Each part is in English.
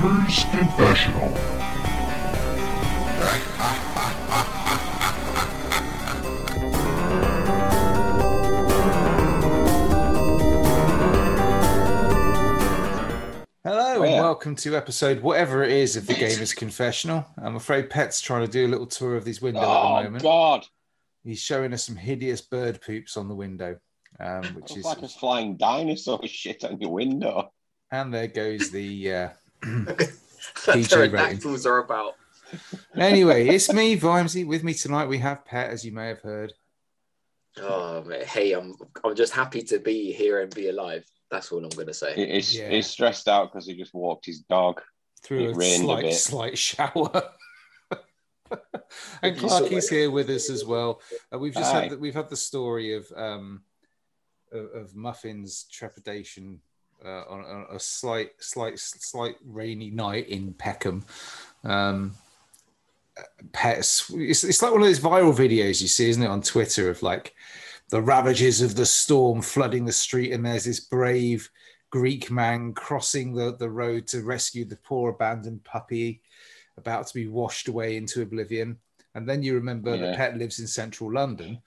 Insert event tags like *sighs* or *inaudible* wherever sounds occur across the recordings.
Gamers Confessional. Hello Oh, and welcome to episode whatever it is of the Gamers Confessional. I'm afraid Pet's trying to do a little tour of his window at the Oh moment. God! He's showing us some hideous bird poops on the window, um, which It's is like a flying dinosaur *laughs* shit on your window. and there goes the. Uh... That's what rating. pterodactyls are about. Anyway, it's me, Vimesy. With me tonight, we have Pet, as you may have heard. Oh, mate. hey, I'm I'm just happy to be here and be alive. That's all I'm gonna say. He- He's, Yeah. he's stressed out because he just walked his dog. through It a rained a slight, slight shower. *laughs* and You saw Clarky's here with us as well. Uh, we've just Aye. had the, we've had the story of um of, of Muffin's trepidation uh, on, on a slight slight slight rainy night in Peckham. Um, pets. It's, it's like one of those viral videos you see, isn't it, on Twitter of like the ravages of the storm flooding the street, and there's this brave Greek man crossing the, the road to rescue the poor abandoned puppy about to be washed away into oblivion. And then you remember Yeah. the pet lives in central London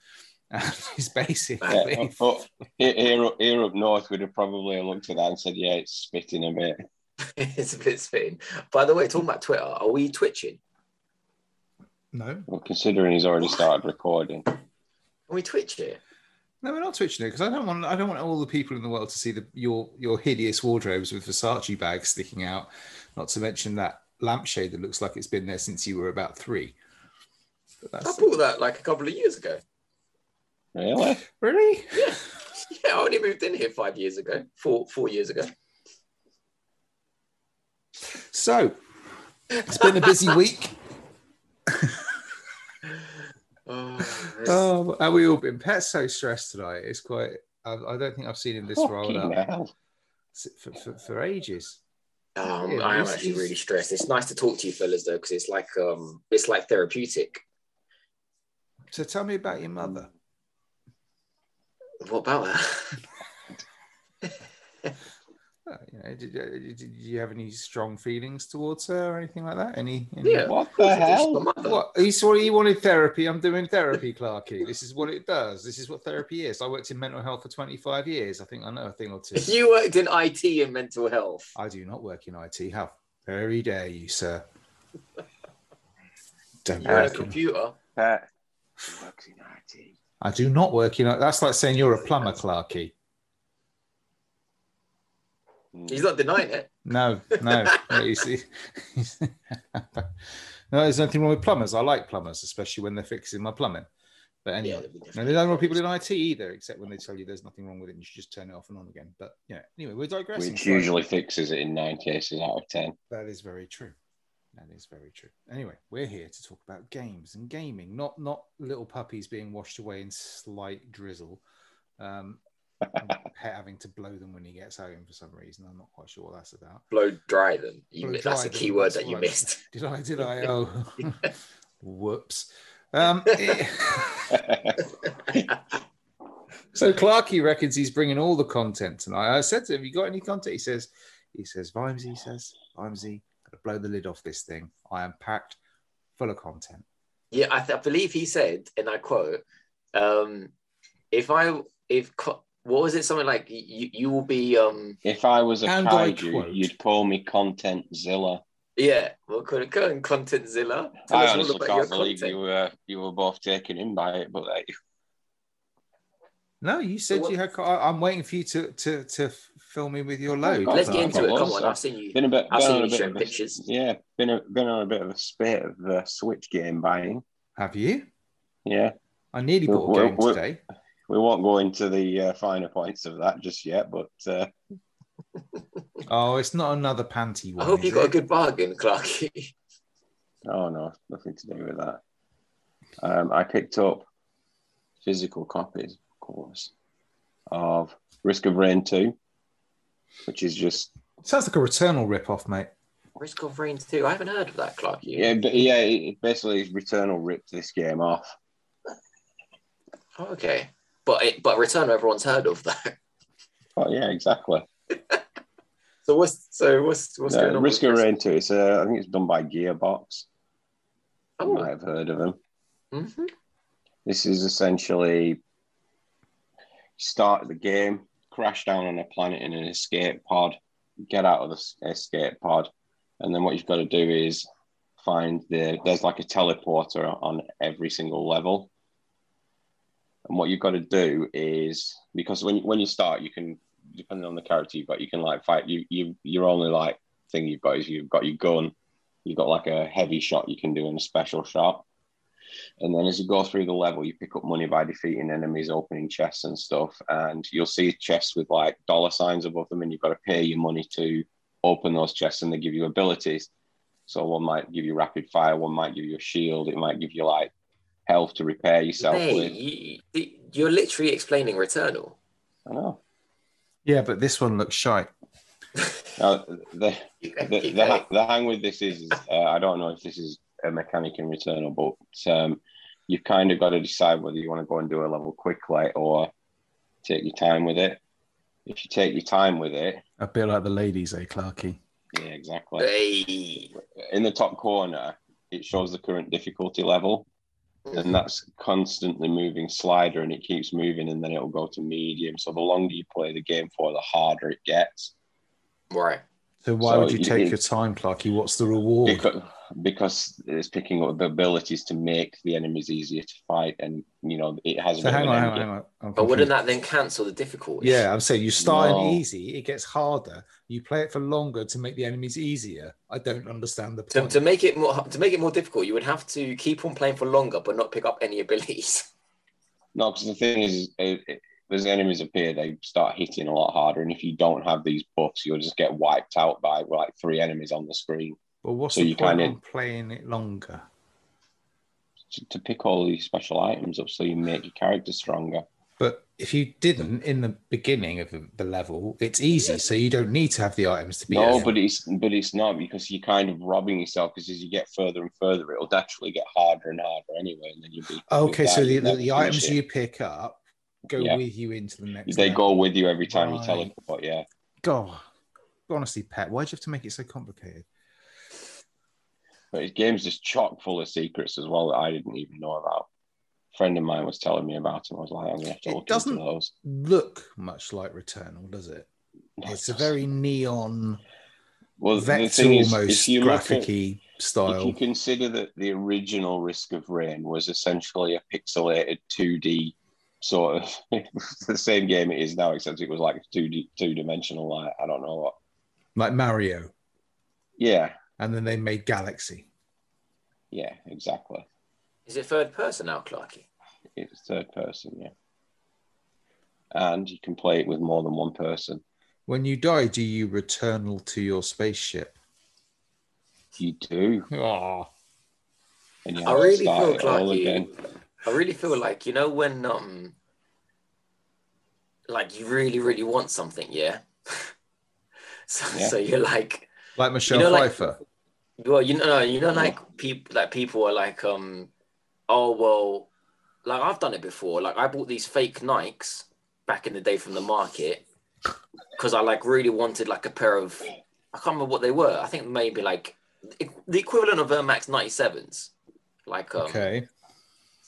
*laughs* and he's *laughs* basically Yeah, but here, here up- here up north, we'd have probably looked at that and said, "Yeah, it's spitting a bit." *laughs* it's a bit spitting. By the way, talking about Twitter, are we twitching? no. Well, considering he's already started recording, Are we twitching? No, we're not twitching it because I don't want I don't want all the people in the world to see the your your hideous wardrobes with Versace bags sticking out. Not to mention that lampshade that looks like it's been there since you were about three. But I that's bought that like a couple of years ago. Really. really Yeah, *laughs* yeah. I only moved in here five years ago, four four years ago. so. It's been a busy *laughs* week. Oh, Oh, have we all been? Pet's so stressed tonight. It's quite. I, I don't think I've seen him this rolled up for, for, for ages. um, Yeah, I am actually he's- really stressed. It's nice to talk to you fellas though, because it's like um, it's like therapeutic. So tell me about your mother. What about that? *laughs* Uh, you know, did, uh, did you have any strong feelings towards her or anything like that? Any? any Yeah. What the hell? What he saw? He wanted therapy. I'm doing therapy, Clarky. This is what it does. This is what therapy is. I worked in mental health for 25 years. I think I know a thing or two. *laughs* You worked in IT and mental health. I do not work in IT. How very dare you, sir? Don't You're on a work in. computer. Pet works in IT. I do not work in. That's like saying you're a plumber, Clarky. He's not denying it. No, no. no, you see, no, there's nothing wrong with plumbers. I like plumbers, especially when they're fixing my plumbing. But anyway, there'll no, there's no wrong with people in IT either, except when they tell you there's nothing wrong with it and you should just turn it off and on again. But yeah, anyway, we're digressing. Which usually fixes it in nine cases out of ten. that is very true. That is very true. Anyway, we're here to talk about games and gaming, not not little puppies being washed away in slight drizzle. Um, *laughs* Pet having to blow them when he gets home for some reason. I'm not quite sure what that's about. Blow dry them. Blow dry that's a key word that's that you I- missed. *laughs* Did I? Did I? *laughs* Oh, whoops. Um, it- so Clarky reckons he's bringing all the content tonight. I said to him, "Have you got any content?" He says, "He says, Vimesy he says, Vimesy, blow the lid off this thing. I am packed full of content." yeah, I, th- I believe he said, and I quote, um, "If I if co- what was it? Something like you you will be um if I was a And kaiju, quote- you'd call me Content Zilla. yeah what could it go in Content Zilla? Tell I honestly can't believe content. you were you were both taken in by it, but like, No, you said what- you had. I- I'm waiting for you to to to fill me with your load. Let's get into it. Come on, I've seen you. been a bit, I've been seen on a you bit showing of a- pictures. Yeah, been a, been on a bit of a spate of uh, Switch game buying. Have you? Yeah, I nearly Well, bought a well, game well- today. we won't go into the uh, finer points of that just yet, but uh, *laughs* Oh, it's not another panty one. I hope you got a good bargain, Clarky. *laughs* oh no, nothing to do with that. Um, I picked up physical copies, of course, of Risk of Rain 2, which is just Sounds like a Returnal rip-off, mate. Risk of Rain 2. I haven't heard of that, Clarky. yeah, but yeah, it basically Returnal ripped this game off. Oh, okay. But it, but Return everyone's heard of that. *laughs* Oh yeah, exactly. So what's so what's what's going on? Risk of? Rain 2, it's, uh, I think it's done by Gearbox. You Oh. might have heard of them. Mhm. This is essentially start of the game, crash down on a planet in an escape pod, get out of the escape pod, and then what you've got to do is find the there's like a teleporter on every single level. And what you've got to do is because when when you start, you can depending on the character you've got, you can like fight you you your only like thing you've got is you've got your gun, you've got like a heavy shot you can do and a special shot. And then as you go through the level, you pick up money by defeating enemies, opening chests and stuff. And you'll see chests with like dollar signs above them, and you've got to pay your money to open those chests, and they give you abilities. So one might give you rapid fire, one might give you a shield, it might give you like health to repair yourself Hey, with. you, you're literally explaining Returnal. I know. Yeah, but this one looks shy. Now, the, *laughs* Keep the, the, the hang with this is, is uh, I don't know if this is a mechanic in Returnal, but um, you've kind of got to decide whether you want to go and do a level quickly or take your time with it. If you take your time with it, A bit like the ladies, eh, Clarky? yeah, exactly. Hey. In the top corner, it shows the current difficulty level, and that's constantly moving slider, and it keeps moving, and then it'll go to medium. So the longer you play the game for, the harder it gets. Right. So why So would you you- take you- your time, Clarky? What's the reward? because, because it's picking up the abilities to make the enemies easier to fight, and you know it has. a so bit hang on, hang on, hang on. I'm But wouldn't that then cancel the difficulty? Yeah, I'm saying you start No. easy, it gets harder. You play it for longer to make the enemies easier. I don't understand the To, point. to make it more to make it more difficult, you would have to keep on playing for longer, but not pick up any abilities. *laughs* No, because the thing is, it, it, as enemies appear, they start hitting a lot harder, and if you don't have these buffs, you'll just get wiped out by like three enemies on the screen. But what's so the you point kinda- on playing it longer? To, to pick all these special items up so you make your character stronger. But if you didn't in the beginning of the, level, it's easy, so you don't need to have the items to be. No, but it's but it's not because you're kind of robbing yourself because as you get further and further, it'll naturally get harder and harder anyway, and then you'll be okay, so the, the, the items it. you pick up go Yeah. with you into the next. they level. go with you every time Right. you teleport. Yeah, God, honestly, Pat, why'd you have to make it so complicated? But his game's just chock full of secrets as well that I didn't even know about. A friend of mine was telling me about them. I was like, I'm gonna have to It look doesn't- into those. Look much like Returnal, does it? No, It's a very neon, well. The thing is, almost if look at, graphic-y if style. you consider that the original Risk of Rain was essentially a pixelated 2D sort of *laughs* the same game it is now, except it was like 2D two dimensional. Like I don't know what. like Mario, Yeah, and then they made Galaxy. yeah, exactly. Is it third person now, Clarky? It's third person, yeah. And you can play it with more than one person. When you die, do you returnal to your spaceship? You do, Oh, and you I have to really start feel it all Clarky. again. I really feel like you know when um, like you really really want something, yeah. *laughs* so Yeah. so you're like, like Michelle know, like- Pfeiffer. well, you know, you know, like people, like people are like, um, oh well, like I've done it before. Like I bought these fake Nikes back in the day from the market because I like really wanted like a pair of. I can't remember what they were. I think maybe like the equivalent of Air Max 97s. Like um, Okay.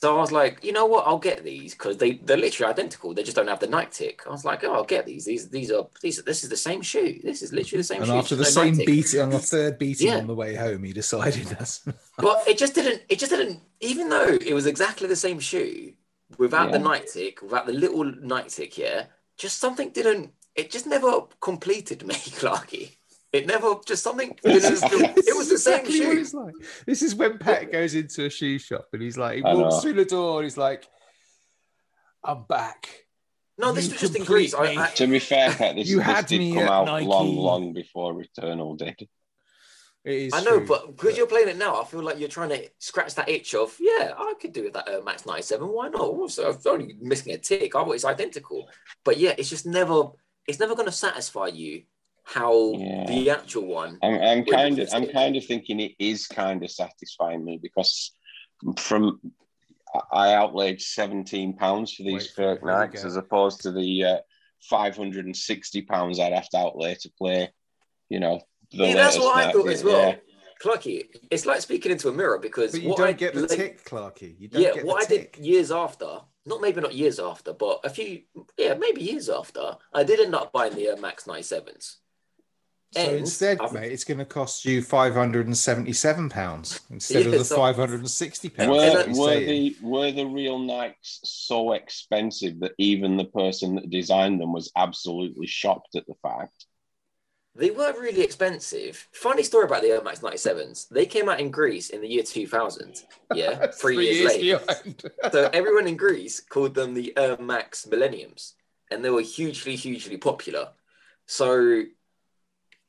So I was like, you know what? I'll get these because they they're literally identical. They just don't have the Nike tick. I was like, oh, I'll get these. These these are these. This is the same shoe. This is literally the same And shoe. after the no same beating, on the third beating Yeah. on the way home, he decided that's *laughs* But it just didn't. It just didn't. Even though it was exactly the same shoe, without the Yeah. Nike tick, without the little Nike tick, yeah, just something didn't. It just never completed me, *laughs* Clarky. It never just something didn't. feel- *laughs* it was the same exactly what it's like. This is when Pat goes into a shoe shop and he's like, he walks through the door and he's like, I'm back. No, this You was just in Greece. I, me. I, To be fair, Pat, this, *laughs* You this had did come out Nike. long, long before Returnal did. It is I know, true, but because you're playing it now, I feel like you're trying to scratch that itch of, yeah, I could do with that Air Max 97. Why not? Also, I'm only missing a tick. I thought it's identical. But yeah, it's just never, it's never going to satisfy you how Yeah. the actual one. I'm, I'm kind of, I'm it? kind of thinking it is kind of satisfying me because from I outlaid 17 pounds for these Wait for it, fake here we Nikes go. as opposed to the uh, 560 pounds I'd have to outlay to play you know, the Yeah, that's latest what I thought as well. yeah. Clarky, it's like speaking into a mirror because But you what don't I, get the like- tick, Clarky. You don't yeah, get what the I tick. did years after, not maybe not years after, but a few, yeah, maybe years after, I did end up buying the Air Max 97s. So And instead, I've- mate, it's going to cost you five hundred and seventy-seven pounds instead of the so- five hundred and sixty pounds. Were, were the were the real Nikes so expensive that even the person that designed them was absolutely shocked at the fact? They weren't really expensive. Funny story about the Air Max 97s. They came out in Greece in the year 2000. Yeah, *laughs* three, years, later. behind. *laughs* So everyone in Greece called them the Air Max Millenniums, and they were hugely, hugely popular. So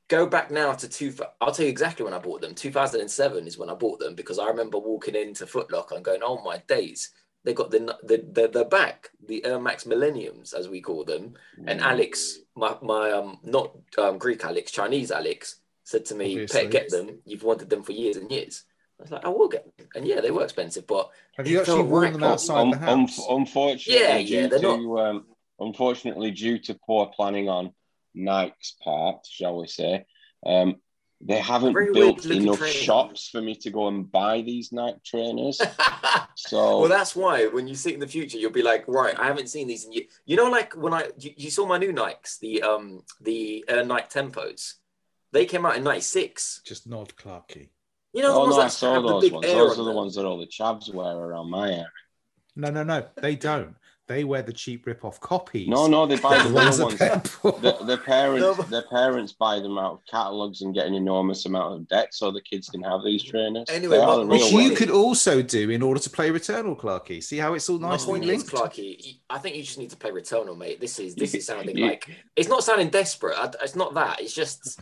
go back now to two. I'll tell you exactly when I bought them. 2007 is when I bought them because I remember walking into Foot Locker and going, "Oh my days!" They got the the the, the back, the Air Max Millenniums, as we call them. And Alex, my my um not um, Greek Alex, Chinese Alex, said to me, Obviously. "Pet, get them. You've wanted them for years and years." I was like, "I will get them." And yeah, they were expensive, but Have you actually felt worn right. them Um, outside Un- the un- house? unfortunately, Yeah, yeah, they're to um, unfortunately due to poor planning on Nike's part, shall we say, um, they haven't Very built enough trainer. shops for me to go and buy these Nike trainers. *laughs* So well, that's why when you see it in the future, you'll be like, right, I haven't seen these in years. You know, like when I you, you saw my new Nikes, the um the Air Nike Tempos, they came out in '96. Just nod, Clarky. You know the oh ones no, I saw have the those ones. Those on are the ones that all the chavs wear around my area. No, no, no, they don't. They wear the cheap rip-off copies. No, no, they buy the the ones real ones. The, their parents, No, their parents buy them out of catalogs and get an enormous amount of debt so the kids can have these trainers. Anyway, They my- the Which real you ones. could also do in order to play Returnal, Clarky. See how it's all My nicely point is, linked? Clarky, I think you just need to play Returnal, mate. This is this is sounding like it's not sounding desperate. I, it's not that. It's just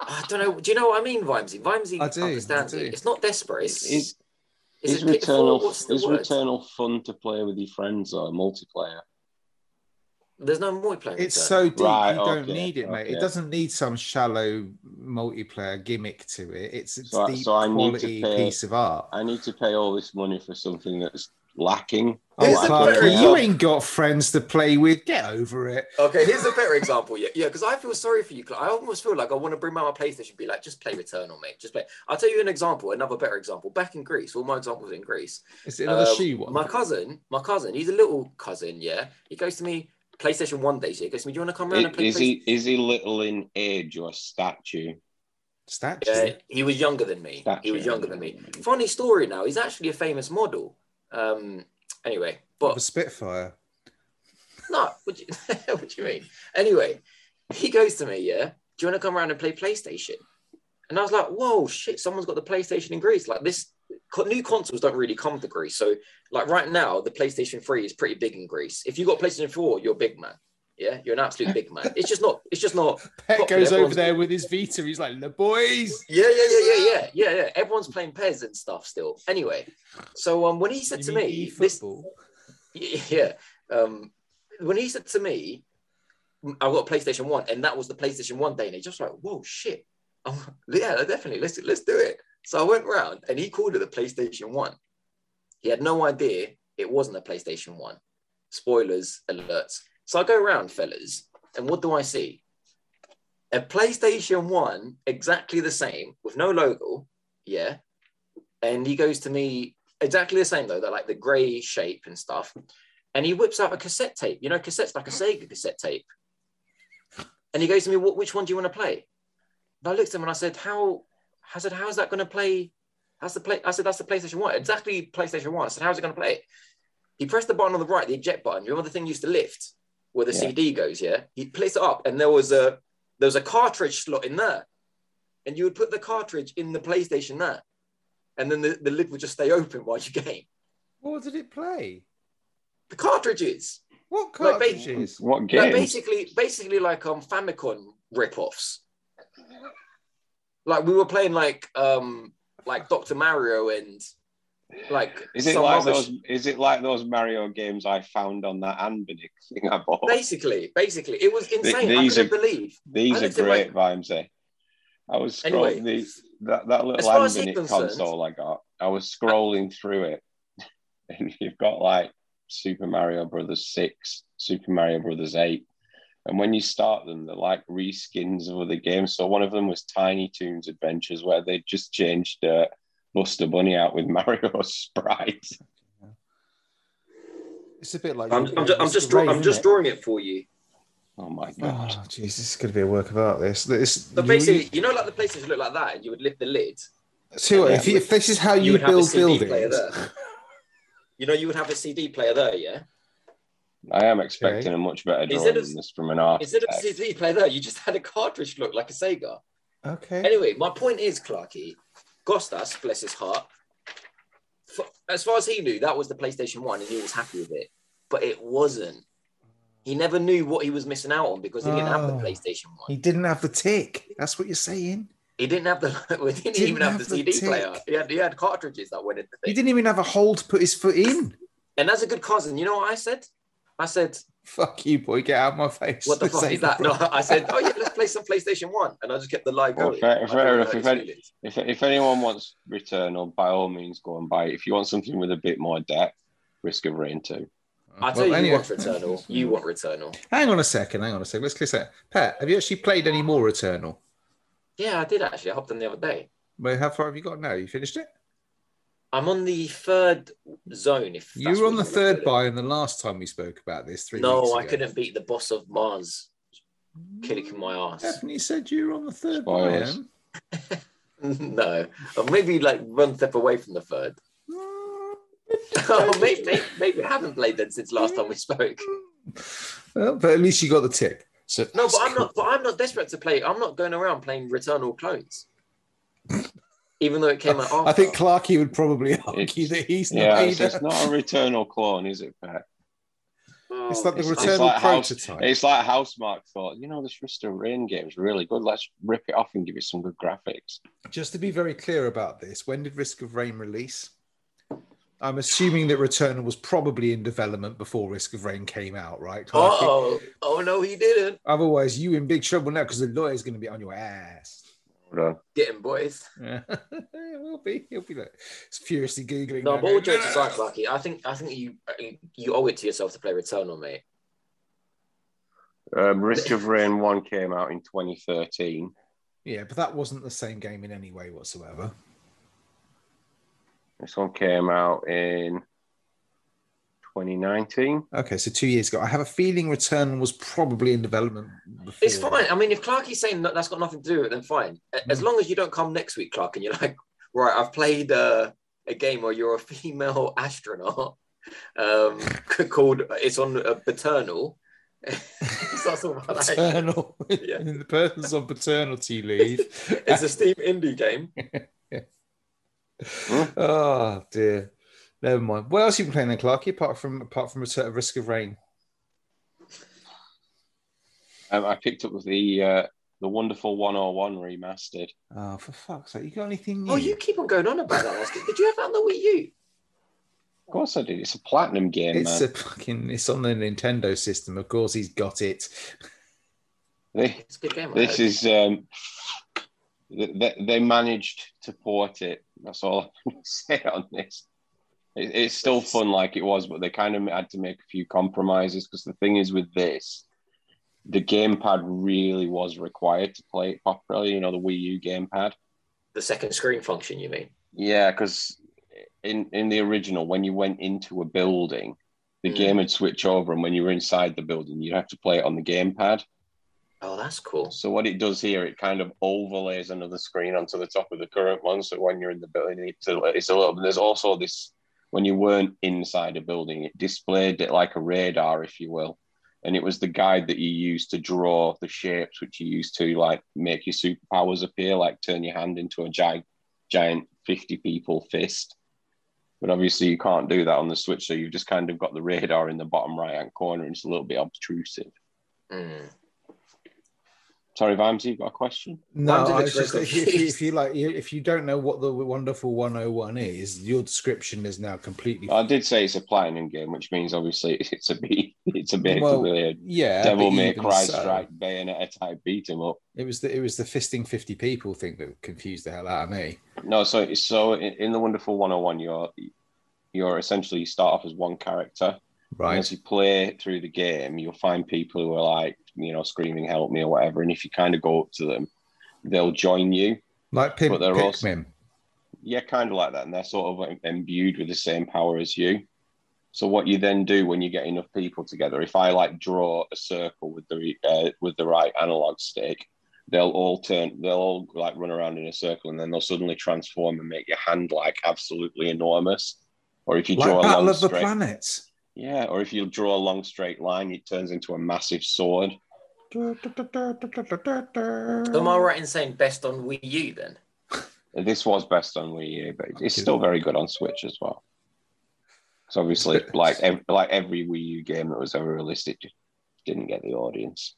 I don't know. Do you know what I mean, Vimesy? Vimesy I do, understands I do. it. It's not desperate. It's, it's is a pitiful- Returnal is word? Returnal fun to play with your friends or multiplayer? There's no multiplayer. It's so deep, Right, you don't okay, need it, mate. It doesn't need some shallow multiplayer gimmick to it. It's a So I- deep so I need to quality pay- piece of art. I need to pay all this money for something that's lacking. Oh, Here's a Clarky, better you ain't got friends to play with. Get over it. Okay, here's a better example. Yeah, yeah, because I feel sorry for you. Cla- I almost feel like I want to bring out my PlayStation. and Be like, just play Returnal, mate. Just play. I'll tell you an example. Another better example. Back in Greece, all my examples in Greece. Is it another Um, shoe one? My cousin, my cousin, he's a little cousin. Yeah, he goes to me PlayStation One days. Yeah, he goes to me. Do you want to come around and play? Is he is he little in age or stature? Statue. Yeah, he was younger than me. He was younger than me. Funny story. Now he's actually a famous model. Um. Anyway, Of a but Spitfire. No, what do, you, *laughs* what do you mean? Anyway, he goes to me, yeah. Do you want to come around and play PlayStation? And I was like, whoa, shit, someone's got the PlayStation in Greece. Like this, new consoles don't really come to Greece. So, like right now, the PlayStation 3 is pretty big in Greece. If you got PlayStation 4, you're big man. Yeah, you're an absolute big man. It's just not, *laughs* it's just not. Pet popular. goes over there with his Vita. He's like, the boys. Yeah, yeah, yeah, yeah, yeah, yeah, yeah. Everyone's playing PES and stuff still. Anyway, so um, when he said You to me, this, yeah. Um, when he said to me, "I've got a PlayStation One," and that was the PlayStation One day, and he just like, "Whoa, shit! I'm, yeah, definitely. Let's let's do it." So I went round, and he called it a PlayStation One. He had no idea it wasn't a PlayStation One. Spoilers alerts. So I go around, fellas, and what do I see? A PlayStation One, exactly the same, with no logo. Yeah, and he goes to me exactly the same though. They're like the grey shape and stuff. And he whips out a cassette tape. You know, cassette's like a Sega cassette tape. And he goes to me, what, which one do you want to play? And I looked at him and I said, how, I said, how's that going to play? How's the play? I said, that's the PlayStation 1. Exactly PlayStation 1. I said, how's it going to play? He pressed the button on the right, the eject button. You remember the thing used to lift where the Yeah. CD goes, yeah? He placed it up and there was a there was a cartridge slot in there. And you would put the cartridge in the PlayStation there. And then the, the lid would just stay open while you *laughs* game. What did it play? The cartridges. What Like, ba- cartridges? What Like games? basically, basically like um Famicom rip-offs. Like we were playing like um like Dr. Mario and like Is it like those? sh- Is it like those Mario games I found on that Anbernic *laughs* thing I bought? basically, basically, it was insane. these I are- couldn't believe. These I are great, Vimesy. I was scrolling Anyway, that, that little far as he's Anbernic concerned- console I got. I was scrolling through it, *laughs* and you've got like Super Mario Brothers six, Super Mario Brothers eight, And when you start them, they're like reskins of other games. So one of them was Tiny Toons Adventures, where they just changed uh, Buster Bunny out with Mario *laughs* Sprite. It's a bit like I'm, I'm, ju- I'm just draw- I'm just drawing it for you. Oh my oh, god! Oh, jeez, this is going to be a work of art. This, this. But basically, you know, like the places look like that, and you would lift the lid. So if, you, if this is how you, would have a build CD player buildings, there. You know, you would have a CD player there, yeah. I am expecting a much better drawing than this from an artist. Instead of a CD player there, you just had a cartridge look like a Sega. okay. Anyway, my point is, Clarky, Gostas, bless his heart, for, as far as he knew, that was the PlayStation 1 and he was happy with it. But it wasn't. He never knew what he was missing out on because he didn't have the Oh. PlayStation 1. He didn't have the tick. That's what you're saying. He didn't have the *laughs* he didn't, Didn't even have, have the CD player. tick. He had, he had cartridges that went in the He didn't even have a hole to put his foot in. And as a good cousin, you know what I said? I said, Fuck you, boy. Get out of my face. What the *laughs* fuck is that? No, I said, Oh yeah, let's play some PlayStation 1. And I just kept the live Well, going. fair- fair enough. If any- If, if anyone wants Returnal, by all means, go and buy it. If you want something with a bit more depth, Risk of Rain 2. I tell Well, you, anyway. you want Returnal. You want Returnal. Hang on a second. Hang on a second. Let's clear that. Pat, have you actually played any more Returnal? Yeah, I did actually. I hopped on the other day. Well, how far have you got now? You finished it? I'm on the third zone. If You were on the third call it. buy in the last time we spoke about this three No, weeks I ago. couldn't beat the boss of Mars kicking my ass. Definitely said you were on the third Spoilers. buy. *laughs* no, or maybe like one step away from the third. *laughs* Mm, oh, maybe, maybe maybe I haven't played then since last time we spoke. well, but at least you got the tick. So No, but I'm cool. not. But I'm not desperate to play. I'm not going around playing Returnal clones. *laughs* Even though it came out. *laughs* I think after. Clarky would probably argue It's- that he's not Yeah, it's, either. it's not a Returnal clone, is it, Pat? It's oh, like the It's- it's Returnal like House- prototype. It's like Housemarque thought, you know, this Risk of Rain game is really good. Let's rip it off and give it some good graphics. Just to be very clear about this, when did Risk of Rain release? I'm assuming that Returnal was probably in development before Risk of Rain came out, right? Clarky? Oh, oh no, he didn't. Otherwise, you in big trouble now because the lawyer's going to be on your ass. Hold on. Get him, boys. Yeah, *laughs* it will be. He'll be like it's furiously googling. No, now, but all going, jokes aside, Clarky, I think I think you you owe it to yourself to play Returnal, mate. Um, Risk of Rain 1 came out in 2013. Yeah, but that wasn't the same game in any way whatsoever. This one came out in 2019. Okay, so two years ago. I have a feeling Return was probably in development. Before It's fine. I mean, if Clarky's saying that that's got nothing to do with it, then fine. As Mm. long as you don't come next week, Clark, and you're like, right, I've played uh, a game where you're a *laughs* female astronaut um, called it's on uh, Paternal. *laughs* it's not something like *laughs* that. Paternal. Yeah. the person's on paternity leave. It's a Steam indie game. oh dear. Never mind. What else have you been playing then, Clarky, apart from apart from Return- Risk of Rain? Um, I picked up the uh, the Wonderful 101 remastered. Oh, for fuck's sake! You got anything new? Oh, you keep on going on about that. Did you have that on the Wii U? Of course I did. It's a platinum game, It's man. a fucking. It's on the Nintendo system. Of course, he's got it. They- It's a good game. This heard. is um, they, they managed to port it. That's all I'm going *laughs* to say on this. It, it's still fun like it was, but they kind of had to make a few compromises because the thing is with this, the gamepad really was required to play it properly. You know, the Wii U gamepad. the second screen function. You mean? Yeah, because in in the original, when you went into a building, the Mm. game would switch over, and when you were inside the building, you have to play it on the gamepad. Oh, that's cool. So what it does here, it kind of overlays another screen onto the top of the current one. So when you're in the building, it's a, it's a little. There's also this when you weren't inside a building, it displayed it like a radar, if you will, and it was the guide that you used to draw the shapes, which you used to like make your superpowers appear, like turn your hand into a giant, giant fifty people fist. But obviously, you can't do that on the Switch, so you've just kind of got the radar in the bottom right hand corner, and it's a little bit obtrusive. Mm. Sorry, Vimesy, you've got a question? No, I'm just was just *laughs* if you, if you like, if you don't know what the Wonderful 101 is, your description is now completely. I did say it's a platinum game, which means obviously *laughs* it's a beat. It's a bit Well, a yeah, Devil May Cry so, Strike Bayonetta type beat 'em up. It was the it was the fisting 50 people thing that confused the hell out of me. No, so so in, in the Wonderful 101, you're you're essentially you start off as one character, And Right. as you play through the game, you'll find people who are like, you know, screaming, help me or whatever. And if you kind of go up to them, they'll join you. Like Pim- But they're also- Yeah, kind of like that. And they're sort of imbued with the same power as you. So what you then do when you get enough people together, if I like draw a circle with the uh, with the right analog stick, they'll all turn, they'll all like run around in a circle, and then they'll suddenly transform and make your hand like absolutely enormous. Or if you Like draw a Battle long of the straight, Planets. Yeah, or if you draw a long straight line, it turns into a massive sword. Am I right in saying best on Wii U then? This was best on Wii U, but it's still very good on Switch as well. So obviously, like ev- like every Wii U game that was ever released, it just didn't get the audience.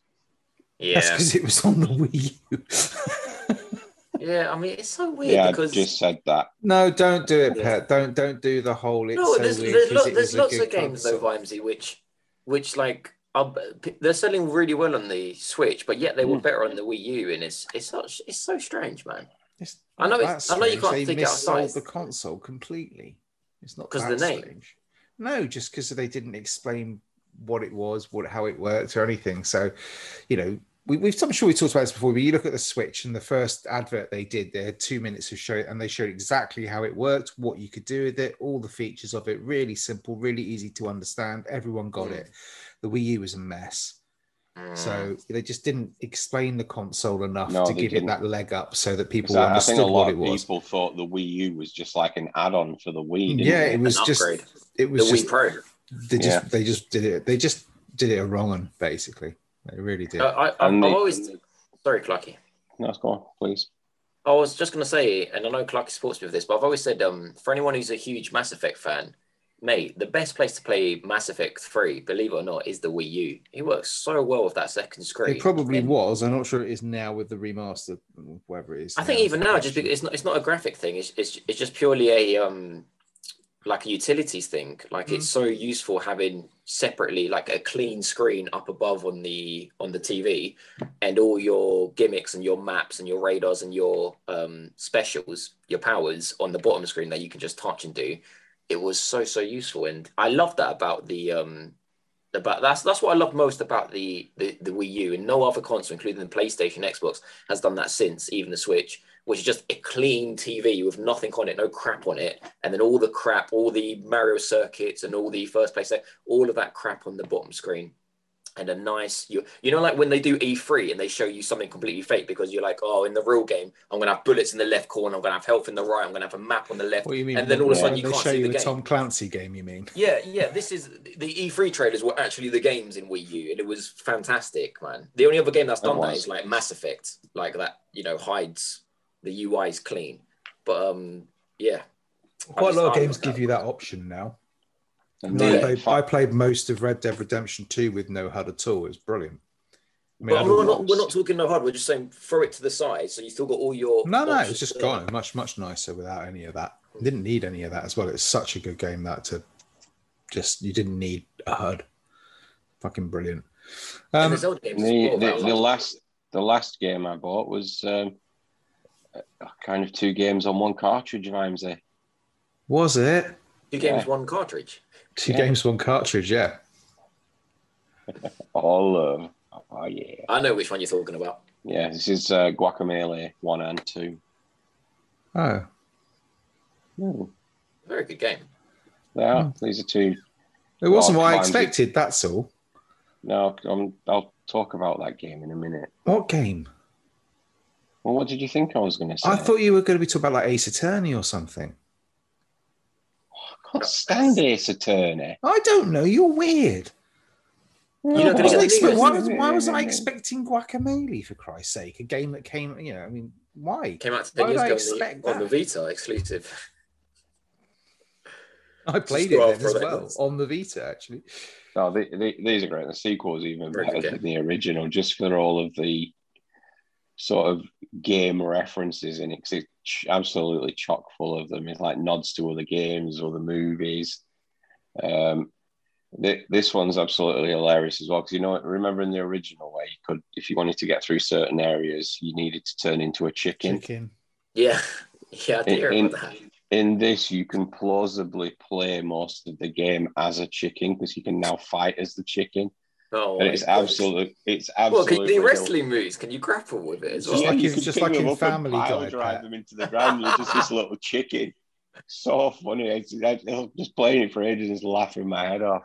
Yeah, That's because it was on the Wii U. *laughs* yeah. I mean, it's so weird Yeah, I just said that. no, don't do it, Pet. Don't don't do the whole. It's no, so there's weird there's, 'cause lo- it there's lots of games though, console. Vimesy, which which like are, they're selling really well on the Switch, but yet they were Mm. better on the Wii U, and it's it's such it's so strange, man. It's I know it's- that I know you can't They figure out the console completely. It's not 'Cause that the name? strange. No, just because they didn't explain what it was, what how it worked, or anything. So, you know, we, we've I'm sure we talked about this before. But you look at the Switch and the first advert they did, they had two minutes of show, and they showed exactly how it worked, what you could do with it, all the features of it. Really simple, really easy to understand. Everyone got Mm. it. The Wii U was a mess. Mm. So they just didn't explain the console enough No, to give didn't. it that leg up so that people 'Cause I, I understood think a lot what it was. people thought the Wii U was just like an add-on for the Wii. Yeah, they? it was An just upgrade. it the was Wii just Pro. they just Yeah. they just did it they just did it a wrong one basically. They really did. Uh, I, I, I'm they- always sorry, Clarky. No, let's go on, please. I was just gonna say, and I know Clarky supports me with this, but I've always said, um, for anyone who's a huge Mass Effect fan, mate, the best place to play Mass Effect Three, believe it or not, is the Wii U. It works so well with that second screen. it probably And was. I'm not sure it is now with the remaster, whatever it is. I think even now, just because it's not, it's not a graphic thing. It's, it's, it's just purely a um, like a utilities thing. Like it's so useful having separately like a clean screen up above on the on the TV, and all your gimmicks and your maps and your radars and your um, specials, your powers on the bottom screen that you can just touch and do. It was so so useful, and I love that about the um, about that's that's what I love most about the, the the Wii U, and no other console, including the PlayStation, Xbox, has done that since. Even the Switch, which is just a clean TV with nothing on it, no crap on it, and then all the crap, all the Mario circuits and all the first place, all of that crap on the bottom screen, and a nice you you know like when they do E3 and they show you something completely fake because you're like, oh, in the real game, I'm gonna have bullets in the left corner, I'm gonna have health in the right, I'm gonna have a map on the left. What do you mean? And then all of a sudden you they can't show see you the game. Tom Clancy game. You mean? Yeah, yeah. This is the E3 trailers were actually the games in Wii U, and it was fantastic, man. The only other game that's done that was. like Mass Effect, like that. You know, hides the UI is clean, but um, yeah. Quite a lot of games give you that option now. And I, played, I played most of Red Dead Redemption 2 with no HUD at all. It was brilliant. I mean, But we're don't- we're not talking no hard. We're just saying throw it to the side, so you still got all your. no, no, it's just there. gone. Much, much nicer without any of that. Didn't need any of that as well. It's such a good game that to just you didn't need a HUD. Fucking brilliant. Um, the the, the, that the was- last the last game I bought was um, kind of two games on one cartridge. Vimesy. was it two games, yeah. one cartridge. two Yeah. games, one cartridge? Yeah. *laughs* All love. Oh yeah, I know which one you're talking about. yeah. This is uh, Guacamelee one and two. Oh, Hmm. Very good game. Yeah, Hmm. these are two. it wasn't what I mine's- expected. That's all. No, I'll talk about that game in a minute. What game? Well, what did you think I was going to say? I thought you were going to be talking about like Ace Attorney or something. I can't stand Ace Attorney. I don't know. You're weird. You're not I wasn't get the expect- why, was, why was I mm-hmm. expecting Guacamelee for Christ's sake? A game that came, you know, I mean, why? Came out Why ten would I years ago expect on the, on the? Vita exclusive. I played it then as well once. on the Vita, actually. No, the, the, these are great. The sequel is even Very better good than the original, just for all of the sort of game references in it. 'cause it's absolutely chock full of them. It's like nods to other games, other movies. Um, th- this one's absolutely hilarious as well because you know, remember in the original where you could, if you wanted to get through certain areas, you needed to turn into a chicken. Chicken. Yeah, *laughs* yeah, I In- that. in this, you can plausibly play most of the game as a chicken because you can now fight as the chicken. Oh, And it's God. absolute. It's Well, absolutely. can you do wrestling moves? Can you grapple with it as well? Just like you in- can just pick like them in Family Guy, drive Pat. them into the ground. You're just this little chicken. So funny. It's, I, I'm just playing it for ages and just laughing my head off.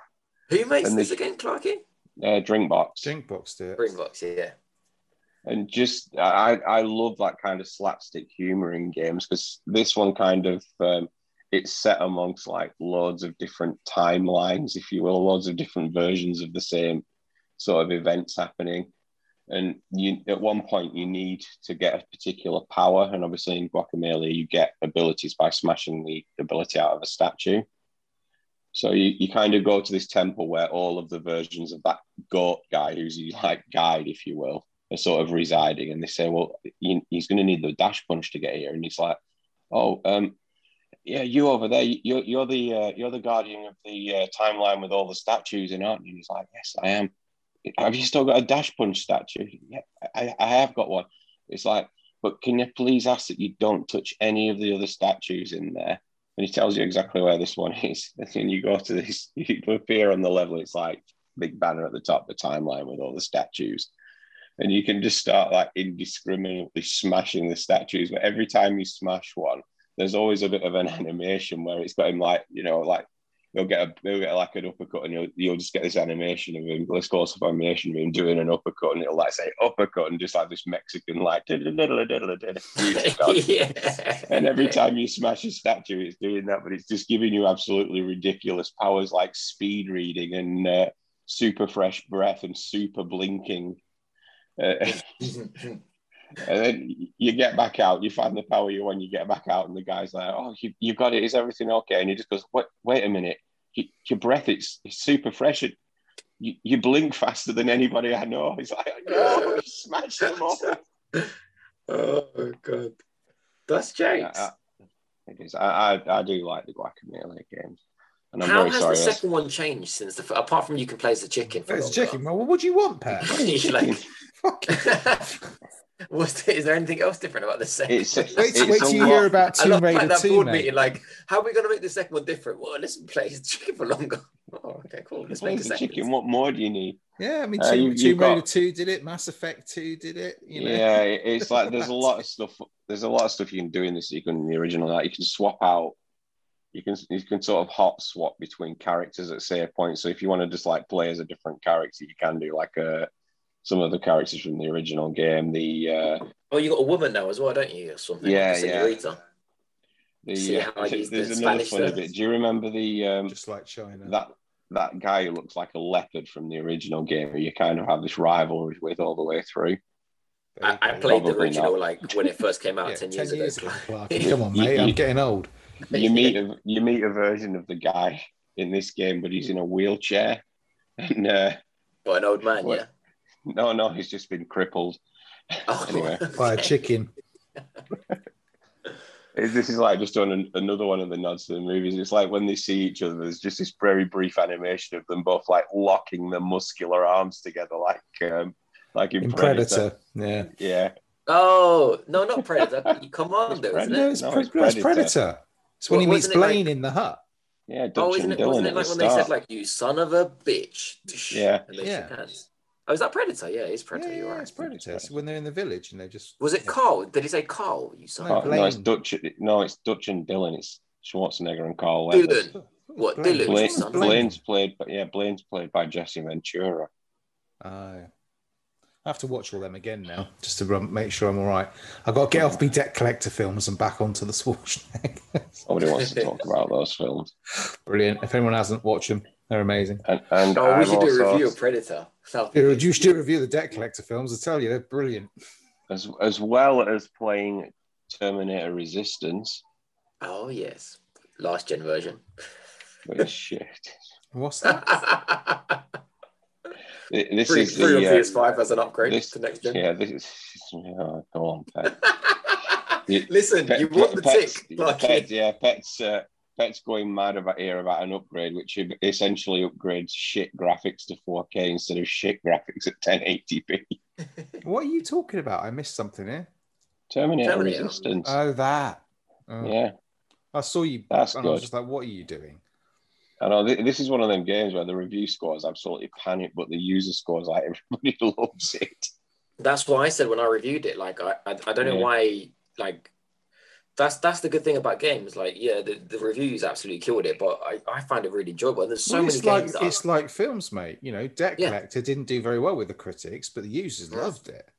Who makes and this the- again, Clarky? Uh, drink box. Drinkbox do it. Springbox, yeah. and just I I love that kind of slapstick humor in games because this one kind of um, it's set amongst like loads of different timelines, if you will, loads of different versions of the same sort of events happening. And you at one point you need to get a particular power, and obviously in Guacamelee you get abilities by smashing the ability out of a statue. So you, you kind of go to this temple where all of the versions of that goat guy, who's like guide, if you will, are sort of residing. And they say, well, he's going to need the dash punch to get here. And he's like, oh, um, yeah, you over there, you're, you're the uh, you're the guardian of the uh, timeline with all the statues in, aren't you? And he's like, yes, I am. Have you still got a dash punch statue? Yeah, I, I have got one. It's like, but can you please ask that you don't touch any of the other statues in there? And he tells you exactly where this one is. *laughs* And then you go to this, *laughs* you appear on the level, it's like big banner at the top, the timeline with all the statues. And you can just start like indiscriminately smashing the statues. But every time you smash one, there's always a bit of an *laughs* animation where it's got him like, you know, like he'll get a he'll get like an uppercut and you'll you'll just get this animation of him, this close up animation of him doing an uppercut and it'll like say uppercut and just like this Mexican like *laughs* yeah. And every time you smash a statue, it's doing that, but it's just giving you absolutely ridiculous powers like speed reading and uh, super fresh breath and super blinking. Uh, *laughs* *laughs* and then you get back out, you find the power you want, you get back out, and the guy's like, "Oh, you, you got it. Is everything okay?" And he just goes, "Wait, wait a minute. You, your breath, it's, it's super fresh. It, you, you blink faster than anybody I know." He's like, "No, *laughs* he smashed them all." *laughs* oh god, that's jokes. I, it is. I, I, I do like the Guacamelee games, and I'm How very has sorry. the that's- second one changed since the apart from you can play as a chicken? For It's longer? chicken. Well, what do you want, Pat? *laughs* You're like, Fuck. *laughs* was there, is there anything else different about the second? It's- one? Wait, It's wait till you lot- hear about I Tomb love like that 2, board mate. meeting. Like, how are we going to make the second one different? Well, let's play chicken for longer. *laughs* Oh, okay, cool. Let's make a It's a second. chicken. What more do you need? Yeah, I mean, Uh, Tomb, you- Tomb you've Raider got- 2 did it, Mass Effect 2 did it. You know? Yeah, it's *laughs* like there's a lot of stuff. There's a lot of stuff you can do in this. You can in the original. Like you can swap out. You can you can sort of hot swap between characters at say a point. So if you want to just like play as a different character, you can do like uh some of the characters from the original game. The uh Oh, you got a woman now as well, don't you? Or something. Yeah, like yeah. the See uh, how *laughs* I use the another Spanish funny terms? bit. Do you remember the um Just like China. that that guy who looks like a leopard from the original game? Who you kind of have this rivalry with all the way through. I, I played the original not. like when it first came out *laughs* Yeah, 10 10 years, years ago. ago. *laughs* Come on, mate. You- I'm getting old. You meet a you meet a version of the guy in this game, but he's in a wheelchair. And uh, By an old man, What? yeah. No, no, he's just been crippled. Oh, Anyway. By a chicken. *laughs* This is like just on an, another one of the nods to the movies. It's like when they see each other, there's just this very brief animation of them both like locking their muscular arms together, like um, like in, In Predator. Predator. Yeah. Yeah, Oh no, not Predator. *laughs* Commando, It's isn't No, it's, No, Pre- it's Predator. Predator. It's when Well, he meets wasn't like- Blaine in the hut. yeah. Dutch Oh, isn't it? Wasn't it like the when they said like "you son of a bitch"? Yeah. and they Yeah. Shook hands. Oh, is that Predator? Yeah, it's Predator. yeah, you're right. it's Predator. It's when they're in the village and they just. Was it yeah. Carl? Did he say Carl? You saw? No, Oh, no, it's Dutch. No, it's Dutch and Dillon. It's Schwarzenegger and Carl Weathers. Dillon. Oh, oh, what, Blaine. Dillon? Blaine, Son of a- Blaine's played, but yeah, Blaine's played by Jesse Ventura. Oh, yeah. I have to watch all them again now just to run, make sure I'm all right. I've got to get off my debt collector films and back onto the Schwarzenegger. Nobody wants to talk about those films. Brilliant. If anyone hasn't watched them, they're amazing. And, and Oh, we should do a review of Predator. That'll Yeah. You should do a review of the debt collector films. I tell you, they're brilliant. as as well as playing Terminator Resistance. Oh yes, last gen version. Which *laughs* shit. What's that? *laughs* This Free, is free on the uh, PS5 as an upgrade this- to next gen. yeah. This is oh, go on, Pet. *laughs* You- Listen, Pet- you want the Pet's- tick, like Pet, yeah, Pet's uh, Pet's going mad about here about an upgrade, which essentially upgrades shit graphics to 4K instead of shit graphics at 1080p. *laughs* what are you talking about? I missed something here. Terminator, Terminator. Resistance. Oh, that. Oh. yeah, I saw you, That's and I was just like, "What are you doing?" I know thi- this is one of them games where the review scores absolutely panic, but the user scores like *laughs* everybody loves it. That's what I said when I reviewed it. Like I, I, I don't know Yeah. why. Like that's that's the good thing about games. Like yeah, the, the reviews absolutely killed it, but I, I find it really enjoyable. And there's so Well, many it's like games that it's like films, mate. You know, Debt Yeah. Collector didn't do very well with the critics, but the users Yeah. loved it.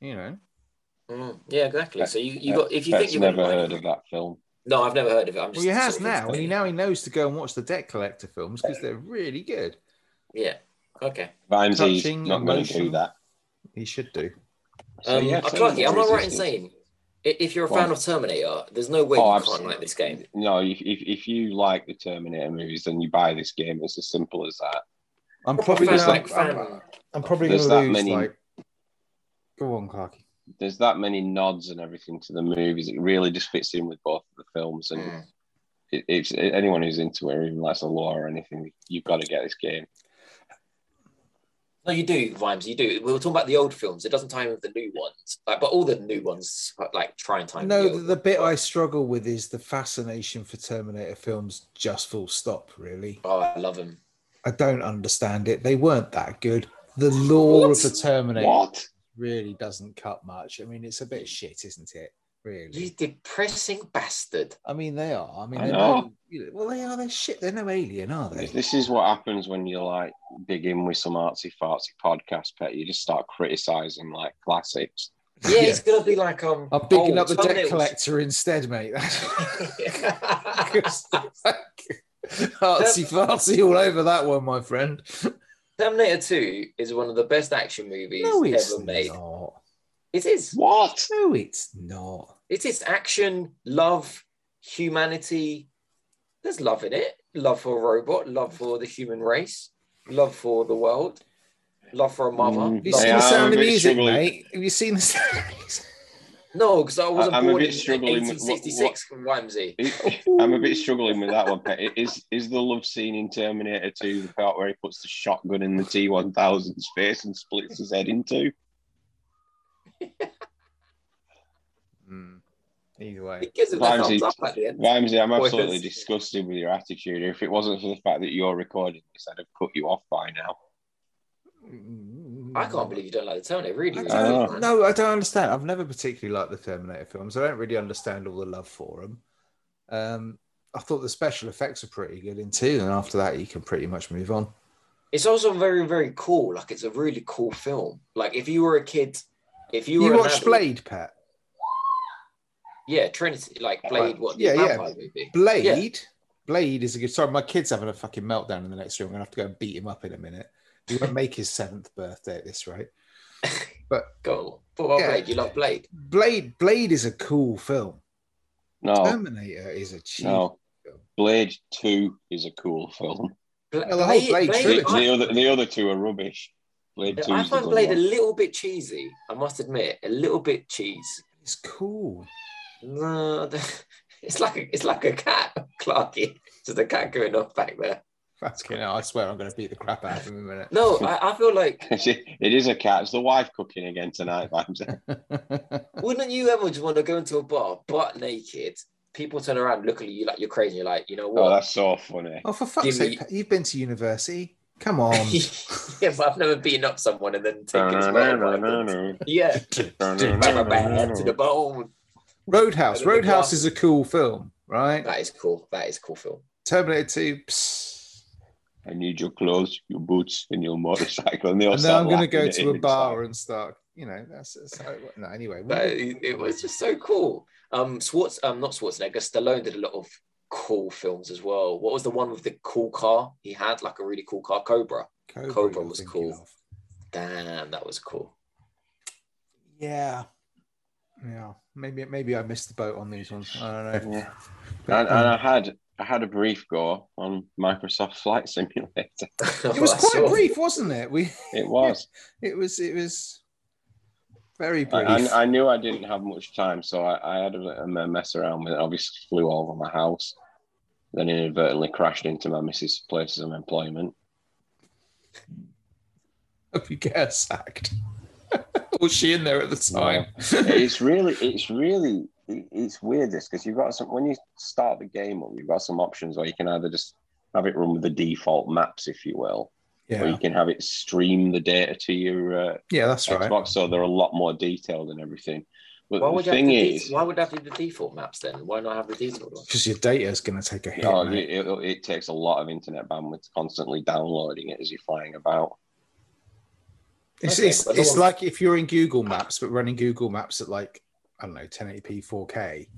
You know, Mm, yeah, exactly. So you, you got if you Pet's think you've gonna never heard it- of that film. No, I've never heard of it. I'm well, he has now, and he now he knows to go and watch the Debt Collector films because they're really good. Yeah. Okay. Vimesy's Touching, not going to do that. He should do. So, Um, yeah, Terminator Clarky, I'm not right in saying i- if you're a Go fan on. of Terminator, there's no way Oh, you absolutely. can't like this game. No, if, if, if you like the Terminator movies, then you buy this game. It's as simple as that. I'm probably fan, gonna, like I'm. I'm probably There's going to that lose. many- Like, go on, Clarky. There's that many nods and everything to the movies. It really just fits in with both of the films. And Mm. it, it's anyone who's into it, or even likes a lore or anything, you've got to get this game. No, you do, Vimes. You do. We were talking about the old films. It doesn't tie in with the new ones, like, but all the new ones like try and tie. in No, the, the bit I struggle with is the fascination for Terminator films. Just full stop. Really, Oh, I love them. I don't understand it. They weren't that good. The lore What? of the Terminator What? really doesn't cut much. I mean, it's a bit shit, isn't it? Really. You depressing bastard. I mean, they are. I mean, I they're know. no, well, they are. They're shit. They're no alien, are they? This is what happens when you like dig in with some artsy fartsy podcast, pet. You just start criticizing like classics. Yeah, Yeah. it's gonna be like um. I'm picking oh, up the debt collector instead, mate. *laughs* *laughs* Artsy fartsy all over that one, my friend. Terminator Two is one of the best action movies No, ever made. not. It is. What? No, it's not. It is action, love, humanity. There's love in it. Love for a robot. Love for the human race. Love for the world. Love for a mother. Mm, Have you seen the sound of music, struggling. mate? Have you seen the sound of music? No, because I wasn't I'm a born bit in struggling with what- 1866 from Vimesy. I'm a bit struggling with that one, pet. Is is the love scene in Terminator 2 the part where he puts the shotgun in the T1000's face and splits his head in two? Hmm. Either way. It gives it the Vimesy- thumbs up at the end. Vimesy, I'm absolutely it's- disgusted with your attitude. If it wasn't for the fact that you're recording this, I'd have cut you off by now. I can't believe you don't like the Terminator. Really, I really I know. good, man. No, I don't understand. I've never particularly liked the Terminator films. I don't really understand all the love for them. Um, I thought the special effects were pretty good in two, and after that, you can pretty much move on. It's also very, very cool. Like it's a really cool film. Like if you were a kid, if you You, were an watched Blade, Pat? yeah, Trinity, like Blade, what? The Yeah, yeah. movie. Blade. Blade is a good. Sorry, my kid's having a fucking meltdown in the next room. I'm gonna have to go and beat him up in a minute. He won't make his seventh birthday at this rate. *laughs* But Go. What about Yeah. Blade? You love Blade? Blade. Blade is a cool film. No, Terminator is a cheap. no. Blade 2 is a cool film. Bla- Well, the whole Blade The, trilogy. I, the other, the other two are rubbish. Blade I is the find good Blade a little bit cheesy. I must admit, a little bit cheese. It's cool. No, the- *laughs* it's like a, it's like a cat, *laughs* Clarky. Just a cat going off back there. Fucking hell, I swear I'm gonna beat the crap out of him in a minute. No, I, I feel like *laughs* it is a cat. It's the wife cooking again tonight, Vimesy. wouldn't you ever just want to go into a bar butt naked? People turn around, look at you like you're crazy. You're like, you know oh, what? Oh, that's so funny. oh, for fuck's Give sake, me- you've been to university. Come on. *laughs* yeah, but I've never beaten up someone and then taken his weapon. Yeah, *laughs* to the bone. Roadhouse. Roadhouse is a cool film, right? That is cool. That is a cool film. Terminator 2. Psst. I need your clothes, your boots, and your motorcycle. And, they And then I'm going to go to a bar inside. and start, you know, that's, that's how it, no, anyway. But it, it was just so cool. Um, Schwartz, um, not Schwarzenegger, Stallone did a lot of cool films as well. What was the one with the cool car he had? Like a really cool car, Cobra. Cobra, Cobra was cool. of. Damn, that was cool. Yeah. Yeah. Maybe maybe I missed the boat on these ones. I don't know. Yeah. But, And, and I um, had I had a brief go on Microsoft *laughs* Flight Simulator. it was *laughs* quite brief, wasn't it? We It was. *laughs* it was it was very brief. I, I knew I didn't have much time, so I, I had a, a mess around with it. Obviously, flew all over my house, then inadvertently crashed into my missus' place of employment. *laughs* Hope you get sacked. *laughs* was she in there at the time? *laughs* it's really, it's really, it's weird this because you've got some when you start the game up, you've got some options where you can either just have it run with the default maps, if you will, or Yeah, you can have it stream the data to your uh, yeah, that's right. Xbox, so they're a lot more detailed and everything. But Why would, you have thing the de- why would that be the default maps then? Why not have the detailed one? Because your data is going to take a hit. oh, mate. it, it, it takes a lot of internet bandwidth constantly downloading it as you're flying about. It's, Okay, it's, it's one- like if you're in Google Maps, but running Google Maps at like, I don't know, 1080p 4K,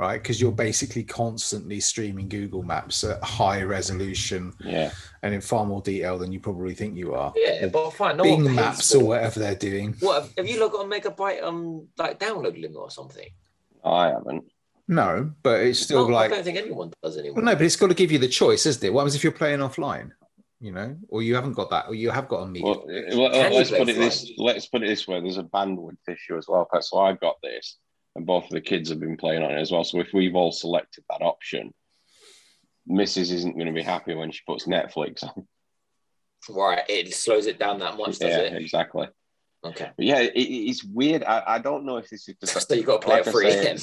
right? Because you're basically constantly streaming Google Maps at high resolution Yeah, and in far more detail than you probably think you are. Yeah, but fine. No Bing one Maps or whatever they're doing. What have, have you lot got a megabyte um like download limit or something? I haven't. No, but it's still No, like, I don't think anyone does anymore. well, no, but it's got to give you the choice, isn't it? What happens if you're playing offline? You know, or you haven't got that, or you have got a media. Well, well, let's put it fly? this. Let's put it this way. There's a bandwidth issue as well. So I've got this, and both of the kids have been playing on it as well. So if we've all selected that option, Mrs. isn't going to be happy when she puts Netflix on. Right, it slows it down that much, does yeah, it? exactly. Okay. But yeah, it, it's weird. I, I don't know if this is just *laughs* So you got to play like at I 3 say, a.m.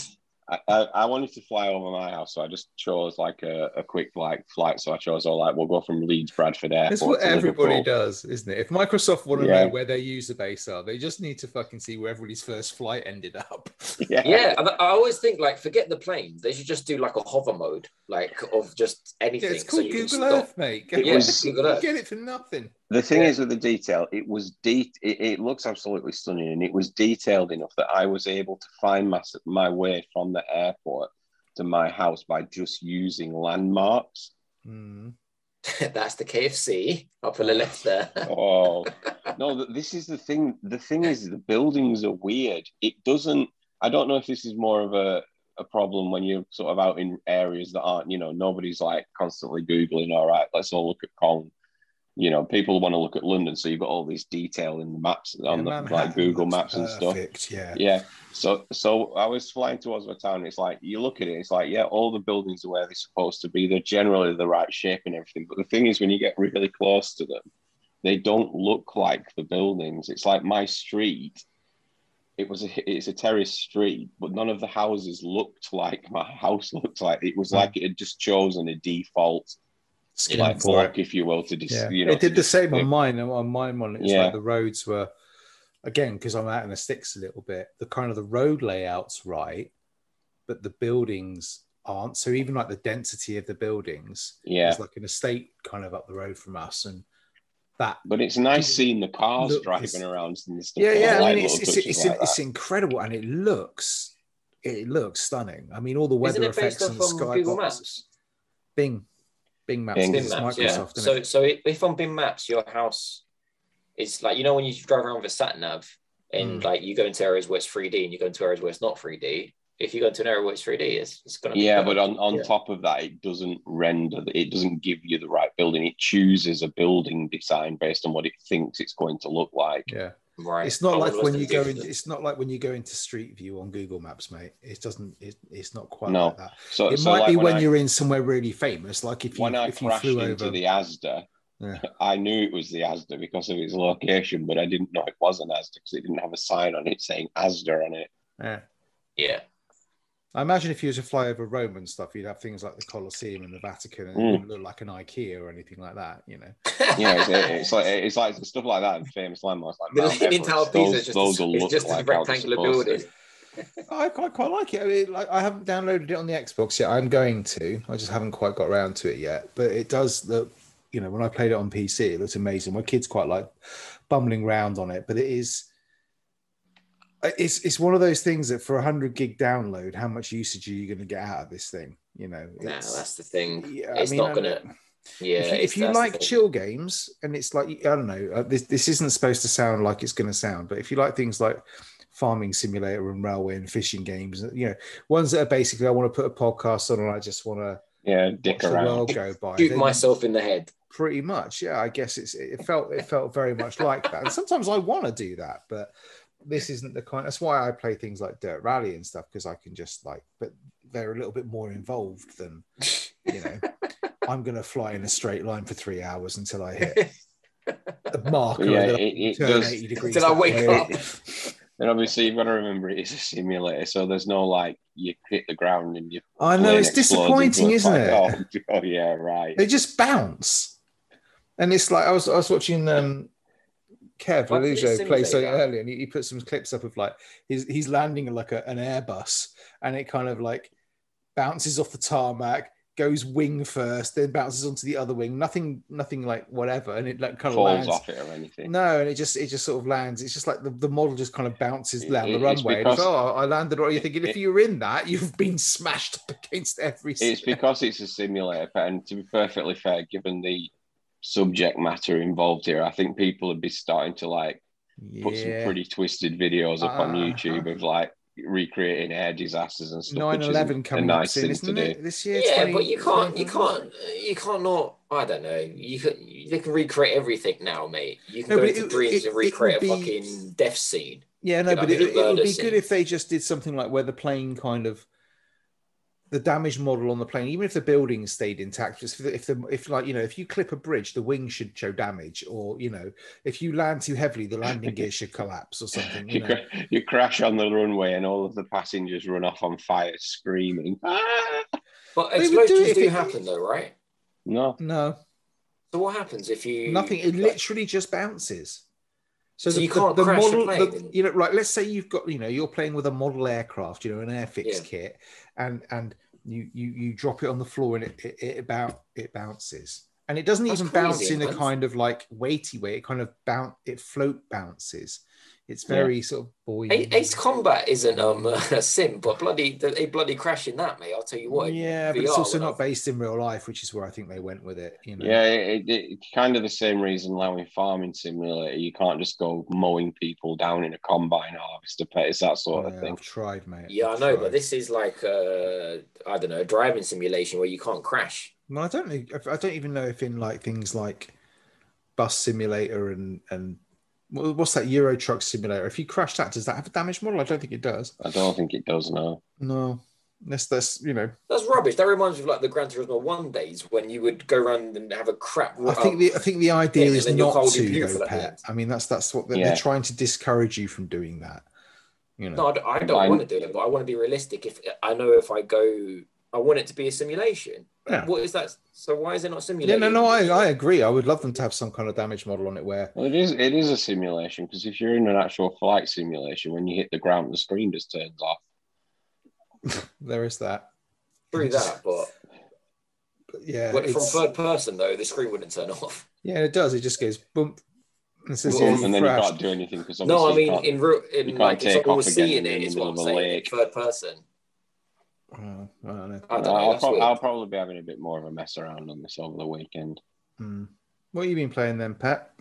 I, I, I wanted to fly over my house, so I just chose like a, a quick like flight. So I chose all like we'll go from Leeds Bradford Airport. That's what to everybody Liverpool. does, isn't it? If Microsoft want to Yeah. know where their user base are, they just need to fucking see where everybody's first flight ended up. *laughs* Yeah, Yeah, and I always think like forget the plane. They should just do like a hover mode, like of just Yeah, anything. it's so called you can Google stop. Earth, mate. It Get, was- Google Earth. get it for nothing. The thing Yeah. is with the detail, it was de- it, it looks absolutely stunning, and it was detailed enough that I was able to find my, my way from the airport to my house by just using landmarks. Mm. *laughs* *laughs* That's the KFC up on the left there. *laughs* Oh no, this is the thing. The thing is, the buildings are weird. It doesn't. I don't know if this is more of a a problem when you're sort of out in areas that aren't, you know, nobody's like constantly googling. All right, let's all look at Kong. You know, people want to look at London, so you've got all this detail in the maps on Yeah, the, like Google Maps and stuff. perfect, Yeah. Yeah. So so I was flying towards my town. It's like you look at it, it's like, yeah, all the buildings are where they're supposed to be. They're generally the right shape and everything. But the thing is when you get really close to them, they don't look like the buildings. It's like my street. It was a it's a terrace street, but none of the houses looked like my house looked like. It was Hmm. like it had just chosen a default Skin like for it. block, if you will, to dis- Yeah. you know. it did to the dis- same on mine. On mine one, it's Yeah. like the roads were again because I'm out in the sticks a little bit. The kind of the road layouts right, but the buildings aren't. So even like the density of the buildings, Yeah. is like an estate kind of up the road from us, and that But it's nice seeing the cars Look, driving it's- around and stuff. yeah, yeah. I mean, it's it's, it's, like it's incredible, and it looks it looks stunning. I mean, all the Isn't weather it based effects and the sky Google boxes. Maps? Bing, Bing Maps. Bing. Bing Bing Maps, Microsoft. yeah. So, it? so i- if on Bing Maps, your house is like you know when you drive around with a sat nav and Mm. like you go into areas where it's 3D and you go into areas where it's not 3D. If you go into an area where it's 3D, it's, it's gonna be Yeah, better. but on, on Yeah. top of that, it doesn't render, it doesn't give you the right building. It chooses a building design based on what it thinks it's going to look like. yeah. Right. It's not Oh, like when you go in, it's not like when you go into Street View on Google Maps, mate. It doesn't. It, it's not quite No. like that. So It so might like be when when I, you're in somewhere really famous, like if you when I if you crashed flew into over. the Asda, Yeah. I knew it was the Asda because of its location, but I didn't know it was an Asda because it didn't have a sign on it saying Asda on it. yeah. yeah. I imagine if you were to fly over Rome and stuff, you'd have things like the Colosseum and the Vatican, and it Mm. wouldn't look like an IKEA or anything like that. You know. *laughs* Yeah, it's, it's like it's like stuff like that and famous landmarks like The Mount Leaning Everest, Tower of Pisa those- is just, those a, will it's look just like how they're rectangular building. I quite quite like it. I mean, like I haven't downloaded it on the Xbox yet. I'm going to. I just haven't quite got around to it yet. But it does look. You know, when I played it on PC, it looks amazing. My kids quite like bumbling around on it, but it is. It's it's one of those things that for a hundred gig download, how much usage are you going to get out of this thing? You know, No, that's the thing. yeah, I it's mean, not gonna. Yeah, if you, if you like chill games and it's like i don't know uh, this, this isn't supposed to sound like it's going to sound but if you like things like farming simulator and railway and fishing games you know ones that are basically i want to put a podcast on and i just want to Yeah, dick watch the around. world go *laughs* by shoot myself in the head. pretty much yeah i guess it's it felt it felt very much like that and sometimes i want to do that but this isn't the kind that's why i play things like dirt rally and stuff because i can just like but they're a little bit more involved than you know *laughs* i'm going to fly in a straight line for three hours until i hit *laughs* a marker Yeah, that I it- it turn does- 80 degrees Until I wake way. up. *laughs* And obviously, you've got to remember it is a simulator, so there's no like you hit the ground and you. I know it's disappointing, isn't fire. it? Oh, oh, yeah, right. They just bounce, and it's like I was I was watching um, Kev Why did it Lelujo play simulate something that? and he, he put some clips up of like he's he's landing like a, an Airbus, and it kind of like bounces off the tarmac, goes wing first, then bounces onto the other wing. Nothing, nothing like whatever, and it like kind of Falls lands. off it or anything. No, and it just it just sort of lands. It's just like the, the model just kind of bounces It- down the it's runway. because- oh, I landed. Or you're thinking if you were in that, you've been smashed up *laughs* against every. It's because it's a simulator, and to be perfectly fair, given the subject matter involved here, I think people would be starting to like put some pretty twisted videos up on Uh-huh. YouTube of like recreating air disasters and stuff. 9-11 coming a up nice soon, thing isn't to it? do. This year, Yeah, 20 but you can't, you can't, you can't not. I don't know. You can, they can recreate everything now, mate. You can No, go but into it- dreams it- and recreate would a be- fucking death scene. Yeah, no, You know, but it, it would be scene. good if they just did something like where the plane kind of the damage model on the plane, even if the building stayed intact, just if the, if the if like you know if you clip a bridge, the wing should show damage, or you know if you land too heavily, the landing gear should collapse or something. *laughs* You You, know, cra- you crash on the runway and all of the passengers run off on fire screaming. Ah! *laughs* But They would do explosions it if do it- happen, though, right? No, no, So what happens if you nothing. It like, literally just bounces. So, So the, you the- can't the, crash the model, plane the- you know, right? Let's say you've got, you know, you're playing with a model aircraft, you know, an airfix Yeah. kit, and and you you you drop it on the floor and it it, it about it bounces, and it doesn't That's even bounce in a kind of like weighty way. It kind of bounce, it float bounces. It's Yeah. very sort of buoyant. A- Ace Combat isn't um *laughs* a sim, but bloody they bloody crash in that, mate. I'll tell you what. in yeah, but it's also not I've- based in real life, which is where I think they went with it. You know, yeah, it, it, it's kind of the same reason now in farming simulator you can't just go mowing people down in a combine harvester pit. It's that sort of thing. I've tried, mate. Yeah, I I've know, tried. but this is like uh I don't know, a driving simulation where you can't crash. Well, I don't. I don't even know if in like things like bus simulator and and well, what's that Euro truck simulator? If you crash that, does that have a damage model? I don't think it does. I don't think it does now. No, that's that's you know. That's rubbish. That reminds me of like the Gran Turismo one days when you would go around and have a crap. I think the I think the idea yeah, is not to beautiful though, Pet. end. I mean, that's that's what they're, Yeah. they're trying to discourage you from doing that. You know. No, I don't, I don't want to do it, but I want to be realistic. If I know if I go, I want it to be a simulation. Yeah. What is that? So why is it not Yeah, simulated? no, no, I, I agree. I would love them to have some kind of damage model on it where Well, it is it is a simulation because if you're in an actual flight simulation, when you hit the ground, the screen just turns off. *laughs* there is that. Through that, but But yeah, but from third person though, the screen wouldn't turn off. yeah, it does. It just goes bump. And it says, Boom, yeah, and you've then you can't do anything because No, I mean can't, in real, you in can't like if take someone off was again seeing in it, the is middle what I'm saying. Third person. Oh, I don't know. I don't know. I'll, That's prob- I'll probably be having a bit more of a mess around on this over the weekend. Hmm. What have you been playing then, Pat?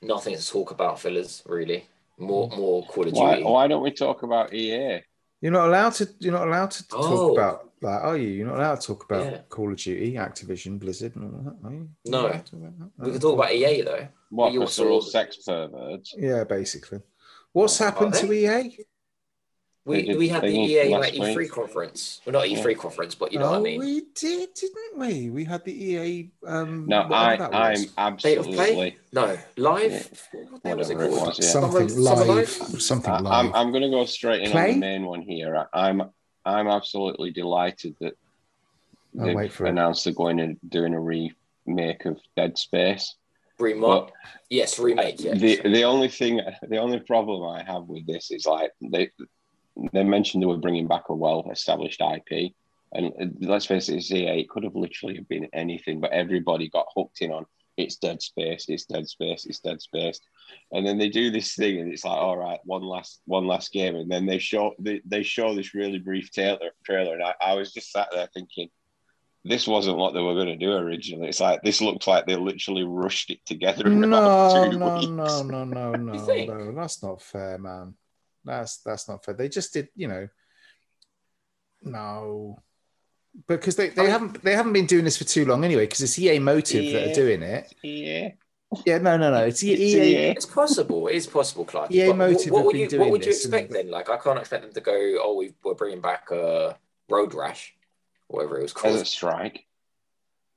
Nothing to talk about, fillers. Really, more more Call of Why, Duty. why don't we talk about EA? You're not allowed to. You're not allowed to talk Oh. about that, are you? You're not allowed to talk about Yeah. Call of Duty, Activision, Blizzard, and all that, are you? No. not allowed to talk about that? We can talk about EA though. What, You because they're all sex perverts? Yeah, basically. What's Are happened to EA? We, did we had the EA last like E3 week. conference. Well, not E3 conference, but you know oh, what I mean. we did, didn't we? We had the EA. Um, No, I, that I'm was. Of play? absolutely. No, live. What the was it Whatever it was, yeah. something Summer- Summer live. Live? Something I, live. I'm, I'm going to go straight in Play? on the main one here. I, I'm I'm absolutely delighted that I'll they've wait for it. announced they're going and doing a remake of Dead Space. Remake. Yes, remake. Yes. The the only thing, the only problem I have with this is like they they mentioned they were bringing back a well-established IP, and let's face it, EA. It could have literally been anything, but everybody got hooked in on it's Dead Space, it's Dead Space, it's Dead Space, and then they do this thing, and it's like, all right, one last one last game, and then they show they, they show this really brief trailer, trailer, and I, I was just sat there thinking. This wasn't what they were going to do originally. It's like this looks like they literally rushed it together in no, about two no, no, no, no, no, *laughs* think? no. That's not fair, man. That's that's not fair. They just did, you know. No, because they, they I mean- haven't they haven't been doing this for too long anyway. Because it's EA Motive that are doing it. Yeah. Yeah, no, no, no. It's It's EA. EA. It's possible. It is possible, Clark. EA But Motive What, have what would been you doing What would you expect then? Like, I can't expect them to go. Oh, we, we're bringing back uh, Road Rash, whatever it was called. Desert Strike.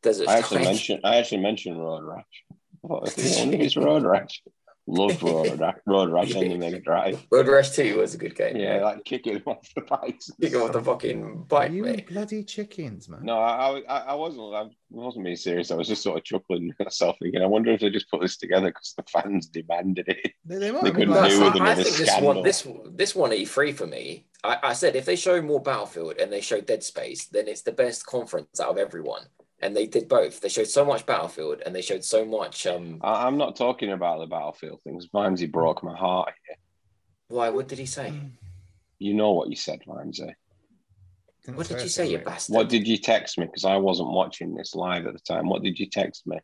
Desert I actually mentioned I actually mentioned Road Rash. I thought, it's Road Rash. Loved *laughs* Road Rash, Road Rash on the Mega *laughs* Drive. Road Rash 2 was a good game. Yeah, like kicking him *laughs* off the bikes. and Kick off the fucking bike, you mate. bloody chickens, man. No, I, I, I wasn't. I wasn't being serious. I was just sort of chuckling myself, thinking, I wonder if they just put this together because the fans demanded it. They, they might. They I couldn't like, do No, with I, I another think this one, this this one E3 for me. I, I said if they show more Battlefield and they show Dead Space, then it's the best conference out of everyone. And they did both. They showed so much Battlefield and they showed so much. Um, I, I'm not talking about the battlefield things. Vimesy broke my heart here. why? What did he say? You know what you said, Vimesy. What did you say, you mate. bastard? What did you text me? Because I wasn't watching this live at the time. What did you text me?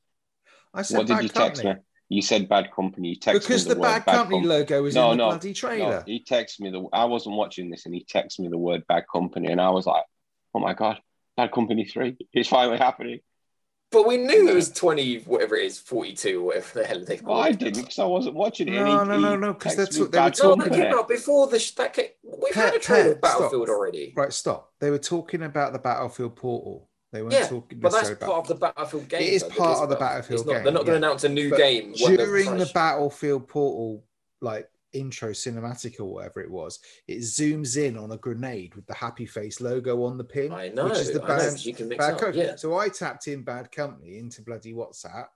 I said What did you text company. me? You said bad company. You texted Because me the, the, bad word company com- logo is No, in the no, bloody No, trailer. he texted me the. I wasn't watching this, and he texted me the word bad company, and I was like, "Oh my god, bad company three! It's finally happening." But we knew it was 20, whatever it is, 42, whatever the hell they Well, called I didn't because I wasn't watching it. No, he- no, he no, no, 'cause they're texted talk- me they were bad No, that talking came out before the. sh- That came, we've had a Pet, trailer of Pet, stop. Battlefield already. Right, stop. They were talking about the Battlefield Portal. They weren't Yeah, talking But that's part of the Battlefield game. It is though, part of the Battlefield it's not, game, They're not going yeah. to announce a new But game during the Battlefield Portal like intro cinematic or whatever it was. It zooms in on a grenade with the happy face logo on the pin, I know. which is the I know, you can mix bad up. Yeah. So I tapped in Bad Company into bloody WhatsApp.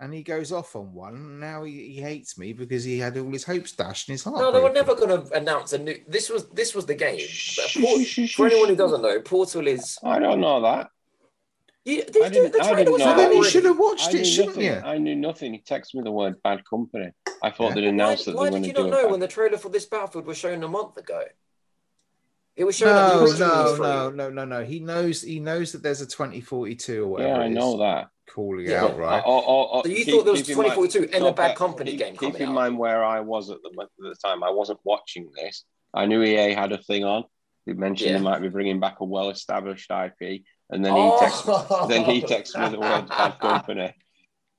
And he goes off on one. Now he, he hates me because he had all his hopes dashed in his heart. No, they were never going to announce a new. This was this was the game. Port- For anyone who doesn't know, Portal is. I don't know that. You, I the, didn't- the I trailer didn't was know So then you should have watched I it, knew shouldn't nothing. you? I knew nothing. He texted me the word bad company. I thought Yeah. they'd Why, announced that why they were did going you to not do know it. when the trailer for this Battlefield was shown a month ago? It was shown at No, the original no, E3. no, no, no, no. He knows. He knows that there's a 2042 or whatever. Yeah, I know that. Calling Yeah. out, right? Or- or- or So you keep- thought there was keep in mind- 2042 and no, a Bad Company keep, game Keep coming in out. mind where I was at the, at the time. I wasn't watching this. I knew EA had a thing on. They mentioned Yeah. they might be bringing back a well-established IP, and then he Oh. texted. then he *laughs* texted me the word bad company.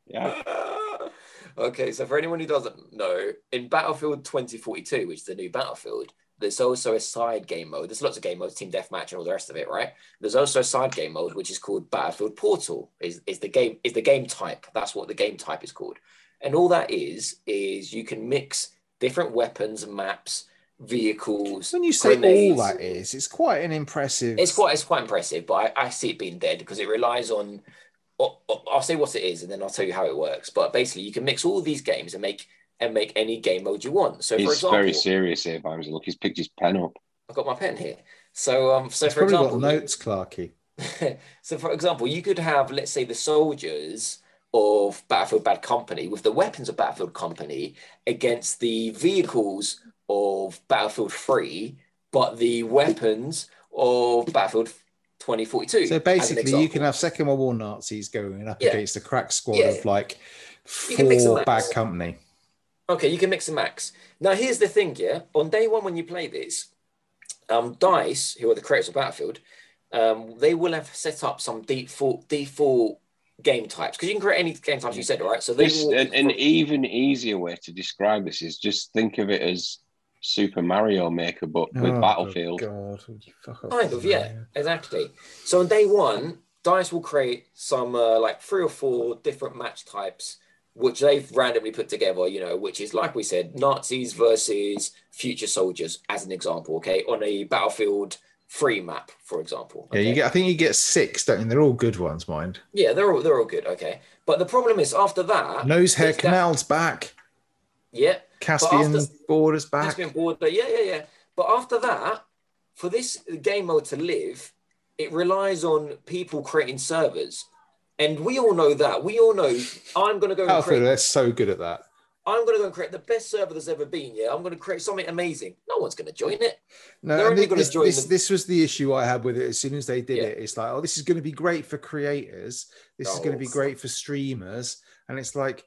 Yeah, *laughs* okay, so for anyone who doesn't know, in Battlefield 2042, which is the new Battlefield, there's also a side game mode. There's lots of game modes, Team Deathmatch, and all the rest of it, right? There's also a side game mode which is called Battlefield Portal. Is is the game is the game type? That's what the game type is called. And all that is is you can mix different weapons, and maps, vehicles. When you say grenades. all that is, it's quite an impressive. It's quite it's quite impressive, but I, I see it being dead because it relies on. I'll, I'll say what it is, and then I'll tell you how it works. But basically, you can mix all these games and make and make any game mode you want. So, for he's example, very serious here. Vimesy. Look, he's picked his pen up. I've got my pen here. So, um, so It's for probably example, got notes, Clarky. *laughs* so for example, you could have, let's say, the soldiers of Battlefield Bad Company with the weapons of Battlefield Company against the vehicles of Battlefield 3, but the weapons of Battlefield 2042. So basically, you can have Second World War Nazis going up Yeah. against a crack squad Yeah. of like You can mix and four bad company. Okay, you can mix and max. Now, here's the thing, yeah. On day one, when you play this, um, Dice, who are the creators of Battlefield, um, they will have set up some default default game types because you can create any game types you said, right? So they This, will. an, an even easier way to describe this is just think of it as Super Mario Maker, but with Oh, Battlefield. God, fuck Kind of, yeah, exactly. So on day one, Dice will create some uh, like three or four different match types, which they've randomly put together. You know, which is like we said, Nazis versus future soldiers, as an example. Okay, on a battlefield free map, for example. Yeah, you get. I think you get six, don't you? They're all good ones, mind. yeah, they're all they're all good. Okay, but the problem is after that, Noshahr it's that- canals back. Yeah, Caspian after- borders back. Caspian border. Yeah, yeah, yeah. But after that, for this game mode to live, it relies on people creating servers. And we all know that. We all know I'm going to go and create. they're so good at that. I'm going to go and create the best server there's ever been. Yeah, I'm going to create something amazing. No one's going to join it. No, They're only thi- gonna this, join this, this was the issue I had with it. As soon as they did Yeah. it, it's like, oh, this is going to be great for creators. This is going to be Oh. great for streamers. And it's like,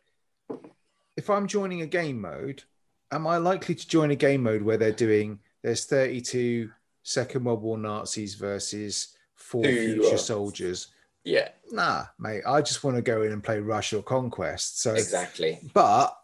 if I'm joining a game mode, am I likely to join a game mode where they're doing there's 32 Second World War Nazis versus four Who, future uh, soldiers? Yeah, Nah, mate. I just want to go in and play Rush or Conquest. So exactly. but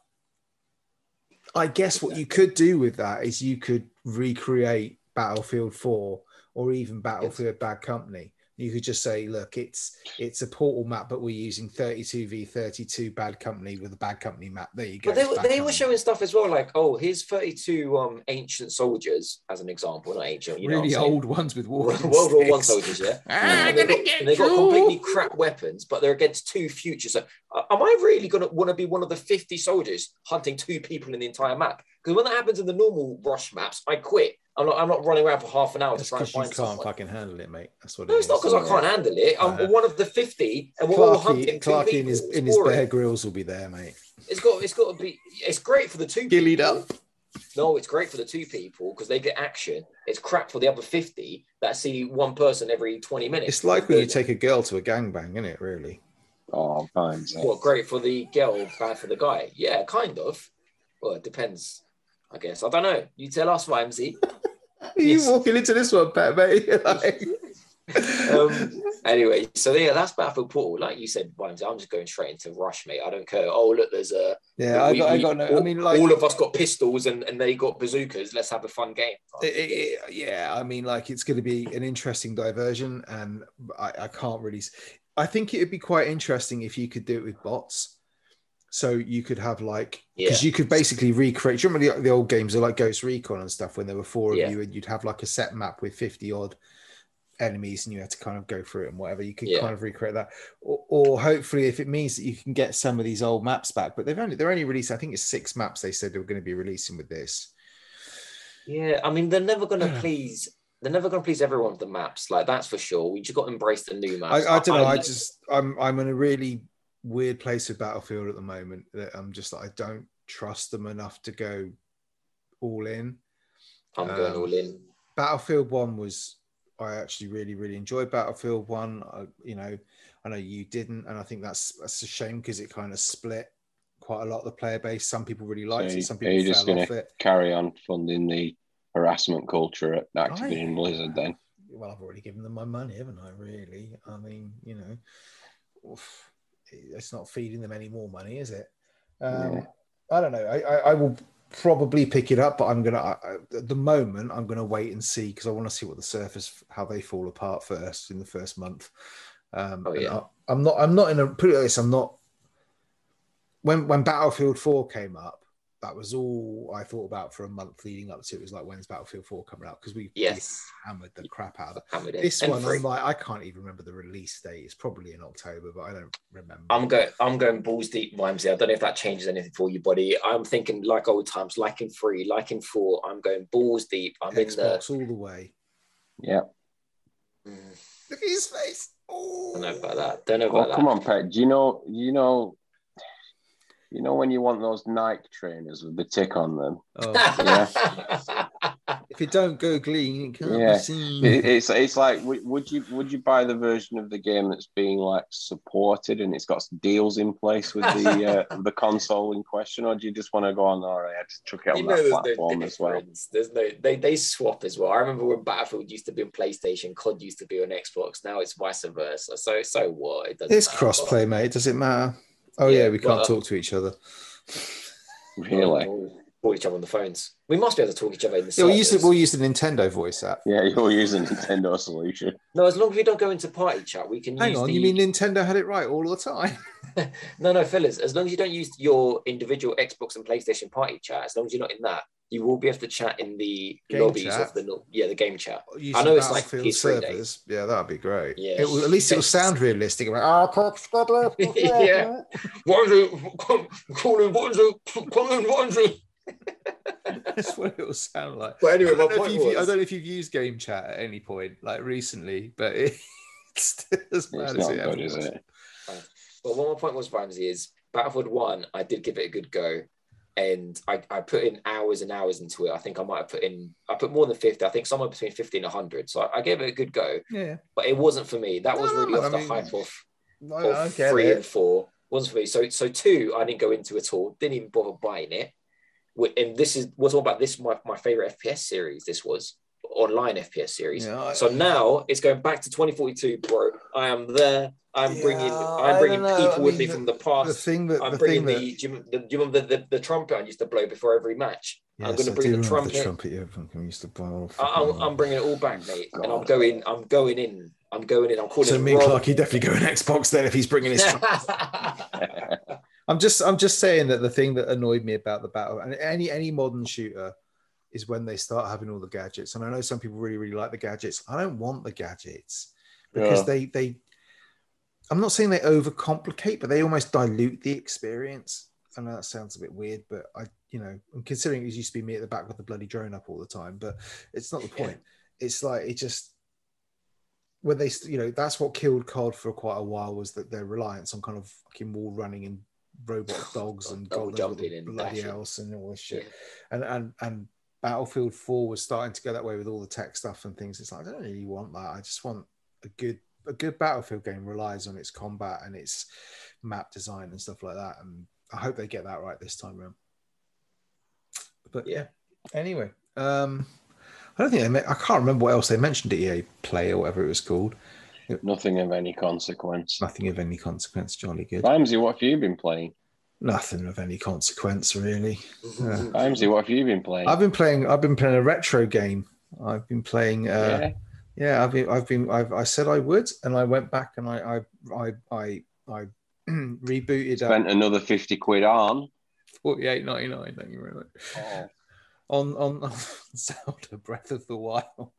I guess what you could do with that is you could recreate Battlefield 4 or even Battlefield Bad Company. You could just say, look, it's it's a portal map, but we're using 32v32 bad company with a bad company map. There you go. But they, were- they were showing stuff as well, like, oh, here's 32 um ancient soldiers, as an example. Not ancient, you really saying? old ones with *laughs* World War One soldiers, yeah. *laughs* Ah, And they've got, and they've got completely crap weapons, but they're against two futures. So, uh, am I really going to want to be one of the 50 soldiers hunting two people in the entire map? Because when that happens in the normal rush maps, I quit. I'm not, I'm not running around for half an hour That's to try and because you can't someone. fucking handle it, mate. That's what No, it it's not because I can't handle it. I'm Uh, one of the 50, and we're all hunting Clarky, two Clarky people. in his It's in his. Bear Grylls will be there, mate. It's got, it's got to be. It's great for the two. Gillied people. up. No, it's great for the two people because they get action. It's crap for the other 50 that see one person every 20 minutes. It's like when you take a girl to a gangbang, isn't it? Really? Oh, fine. so- What great for the girl, bad for the guy? Yeah, kind of. Well, it depends. I guess I don't know. You tell us, Ramsey. You walking into this one, Pat, mate? *laughs* Like- Um, anyway, so yeah, that's Battlefield Portal. Like you said, I'm just going straight into Rush, mate. I don't care. Oh, look, there's a. yeah, I we- got, I got no. I mean, like, all of us got pistols and, and they got bazookas. Let's have a fun game. it- it- yeah, I mean, like, it's going to be an interesting diversion, and I, I can't really. I think it would be quite interesting if you could do it with bots. So you could have like, Yeah. because you could basically recreate. Do you remember the, the old games are like Ghost Recon and stuff when there were four of Yeah. you, and you'd have like a set map with fifty odd enemies, and you had to kind of go through it and whatever. You could Yeah. kind of recreate that, or, or hopefully, if it means that you can get some of these old maps back. But they've only they're only released. I think it's six maps. They said they were going to be releasing with this. Yeah, I mean, they're never going *sighs* to please. They're never going to please everyone with the maps. Like that's for sure. We just got to embrace the new I, maps. I don't know. I just I'm I'm in a really weird place with Battlefield at the moment. That I'm just like I don't trust them enough to go all in. I'm going um, all in. Battlefield One was I actually really really enjoyed Battlefield One. I, you know, I know you didn't, and I think that's that's a shame because it kind of split quite a lot of the player base. Some people really liked you- it, some are people you just gonna- Carry on funding the harassment culture at Activision I- Blizzard then. Well, I've already given them my money, haven't I? Really? I mean, you know, oof, it's not feeding them any more money, is it? Um, Yeah. I don't know. I, I, I will probably pick it up, but I'm gonna I, at the moment I'm gonna wait and see because I want to see what the surface how they fall apart first in the first month. Um, Oh, yeah. I, I'm not. I'm not in a. Put it like this. I'm not. When when Battlefield Four came up, that was all I thought about for a month leading up to it. Was like when's Battlefield Four coming out because we we Yes. hammered the crap out of it. It. This And one, free. I'm like, I can't even remember the release date. It's probably in October, but I don't remember. I'm going. I'm going balls deep, Ramsey. I don't know if that changes anything for you, buddy. I'm thinking like old times, like in three, like in four. I'm going balls deep. I'm in Xbox all the way. Yeah. Mm, Look at his face. Oh, don't know about that. Don't know Oh, about come that. on, Pat. Do you know? You know? You know when you want those Nike trainers with the tick on them? Oh, Yeah. *laughs* if you don't go clean, it can't Yeah. be seen. It- it's it's like would would you would you buy the version of the game that's being like supported and it's got deals in place with the uh, *laughs* the console in question, or do you just want to go on? All right, I just chuck it on you know, that there's no platform as well. There's no they they swap as well. I remember when Battlefield used to be on PlayStation, COD used to be on Xbox. Now it's vice versa. So so what? It doesn't It's matter. crossplay, mate. Does it matter? Oh yeah, Yeah, we can't but- uh, talk to each other. Really? We'll Call each other on the phones. We must be able to talk each other in the. Yeah, we'll use the, we'll use the Nintendo voice app. Yeah, *laughs* you're using Nintendo solution. No, as long as we don't go into party chat, we can. Hang use on, the... you mean Nintendo had it right all the time? *laughs* *laughs* No, no, fellas. As long as you don't use your individual Xbox and PlayStation party chat, as long as you're not in that, you will be able to chat in the Game lobbies chat? of the yeah the game chat. Using know it's like Battlefield PS3 days. servers. Yeah, that'd be great. Yeah. It will, at least it will sound realistic. Like, "Ah, Pop, stop. *laughs* Yeah. What is it? Come, calling. What is it? Come. What is it? That's what it will sound like. But anyway, I my don't, know if point you've, I don't know if you've used Game Chat at any point, like recently, but *laughs* it's still as It's bad as not it ever good, is was. it? But what my point was, Ramsey, is Battlefield One. I did give it a good go, and I, I put in hours and hours into it. I think I might have put in. I put more than fifty. I think somewhere between fifty and hundred. So I, I gave it a good go, Yeah, but it wasn't for me. That No, was really no, off I the mean- hype of I of three it. and four wasn't for me. So so two, I didn't go into at all. Didn't even bother buying it. And this is what's all about. This my, my favorite FPS series. This was online FPS series. Yeah, I- so now it's going back to 2042, bro. I am there. I'm bringing I'm bringing people I with mean, me from the past. the thing that I'm the bringing the, that do you, the, do you remember the, the, the trumpet I used to blow before every match? I'm Yes, going to bring the trumpet. The trumpet yeah, fucking used to blow off. I, I'm, I'm bringing it all back, mate. And I'm going. I'm going in. I'm going in. I'm calling. So me and Rob. Clarky definitely go in Xbox then if he's bringing his. *laughs* I'm just I'm just saying that the thing that annoyed me about the battle and any any modern shooter is when they start having all the gadgets. And I know some people really really like the gadgets. I don't want the gadgets because Yeah. they they. I'm not saying they overcomplicate, but they almost dilute the experience. I know that sounds a bit weird, but I you know, and considering it used to be me at the back with the bloody drone up all the time, but it's not the Yeah. point. It's like it just when they you know that's what killed COD for quite a while was that their reliance on kind of fucking wall running and robot *sighs* dogs and Double knows what jumping and bloody dashing. else and all this shit. Yeah. And and and Battlefield 4 was starting to go that way with all the tech stuff and things. It's like I don't really want that. I just want a good a good Battlefield game relies on its combat and its map design and stuff like that. And I hope they get that right this time around. But yeah. Anyway, um, I don't think they. Me- I can't remember what else they mentioned at EA Play or whatever it was called. Nothing of any consequence. Nothing of any consequence. Jolly good. Vimesy, what have you been playing? Nothing of any consequence really. Yeah. Vimesy, what have you been playing? I've been playing. I've been playing a retro game. I've been playing. Uh, yeah. yeah. I've been. I've been. I've, I said I would, and I went back and I. I. I. I, I *clears throat* rebooted uh, Spent another 50 quid on. forty-eight ninety nine. Thank you very much. Oh, On on, *laughs* on Zelda Breath of the Wild.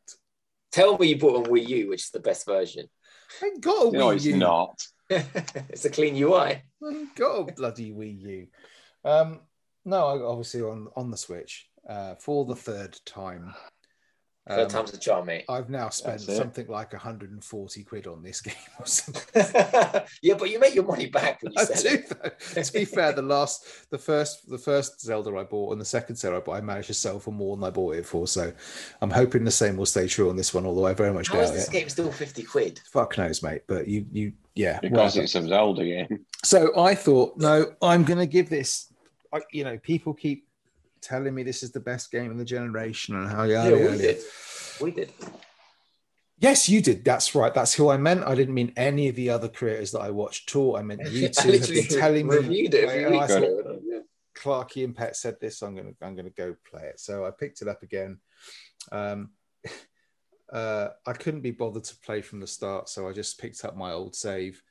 Tell me you bought on Wii U, which is the best version. I got a no, Wii it's U. not. *laughs* it's a clean UI. Got a bloody Wii U. Um, no, obviously on on the Switch uh, for the third time. Third Um, time's a charm, mate. I've now spent That's it. something like 140 quid on this *laughs* game or something. *laughs* yeah, but you make your money back when you I sell do. it. Though. To be fair, the last, the first, the first Zelda I bought and the second Zelda I bought, I managed to sell for more than I bought it for. So I'm hoping the same will stay true on this one. Although I very much How is doubt this it. game still 50 quid? Fuck knows, mate. But you, you, yeah. Because well, it's a Zelda game. so I thought, no, I'm going to give this. I, you know, people keep telling me this is the best game in the generation and how Yeah, we did. We did. Yes, you did. That's right. That's who I meant. I didn't mean any of the other creators that I watched at all. I meant *laughs* you two have been telling me. reviewed it I- I thought. Yeah. Clarky and Pet said this. I'm gonna I'm gonna go play it. So I picked it up again. Um, *laughs* uh, I couldn't be bothered to play from the start, so I just picked up my old save,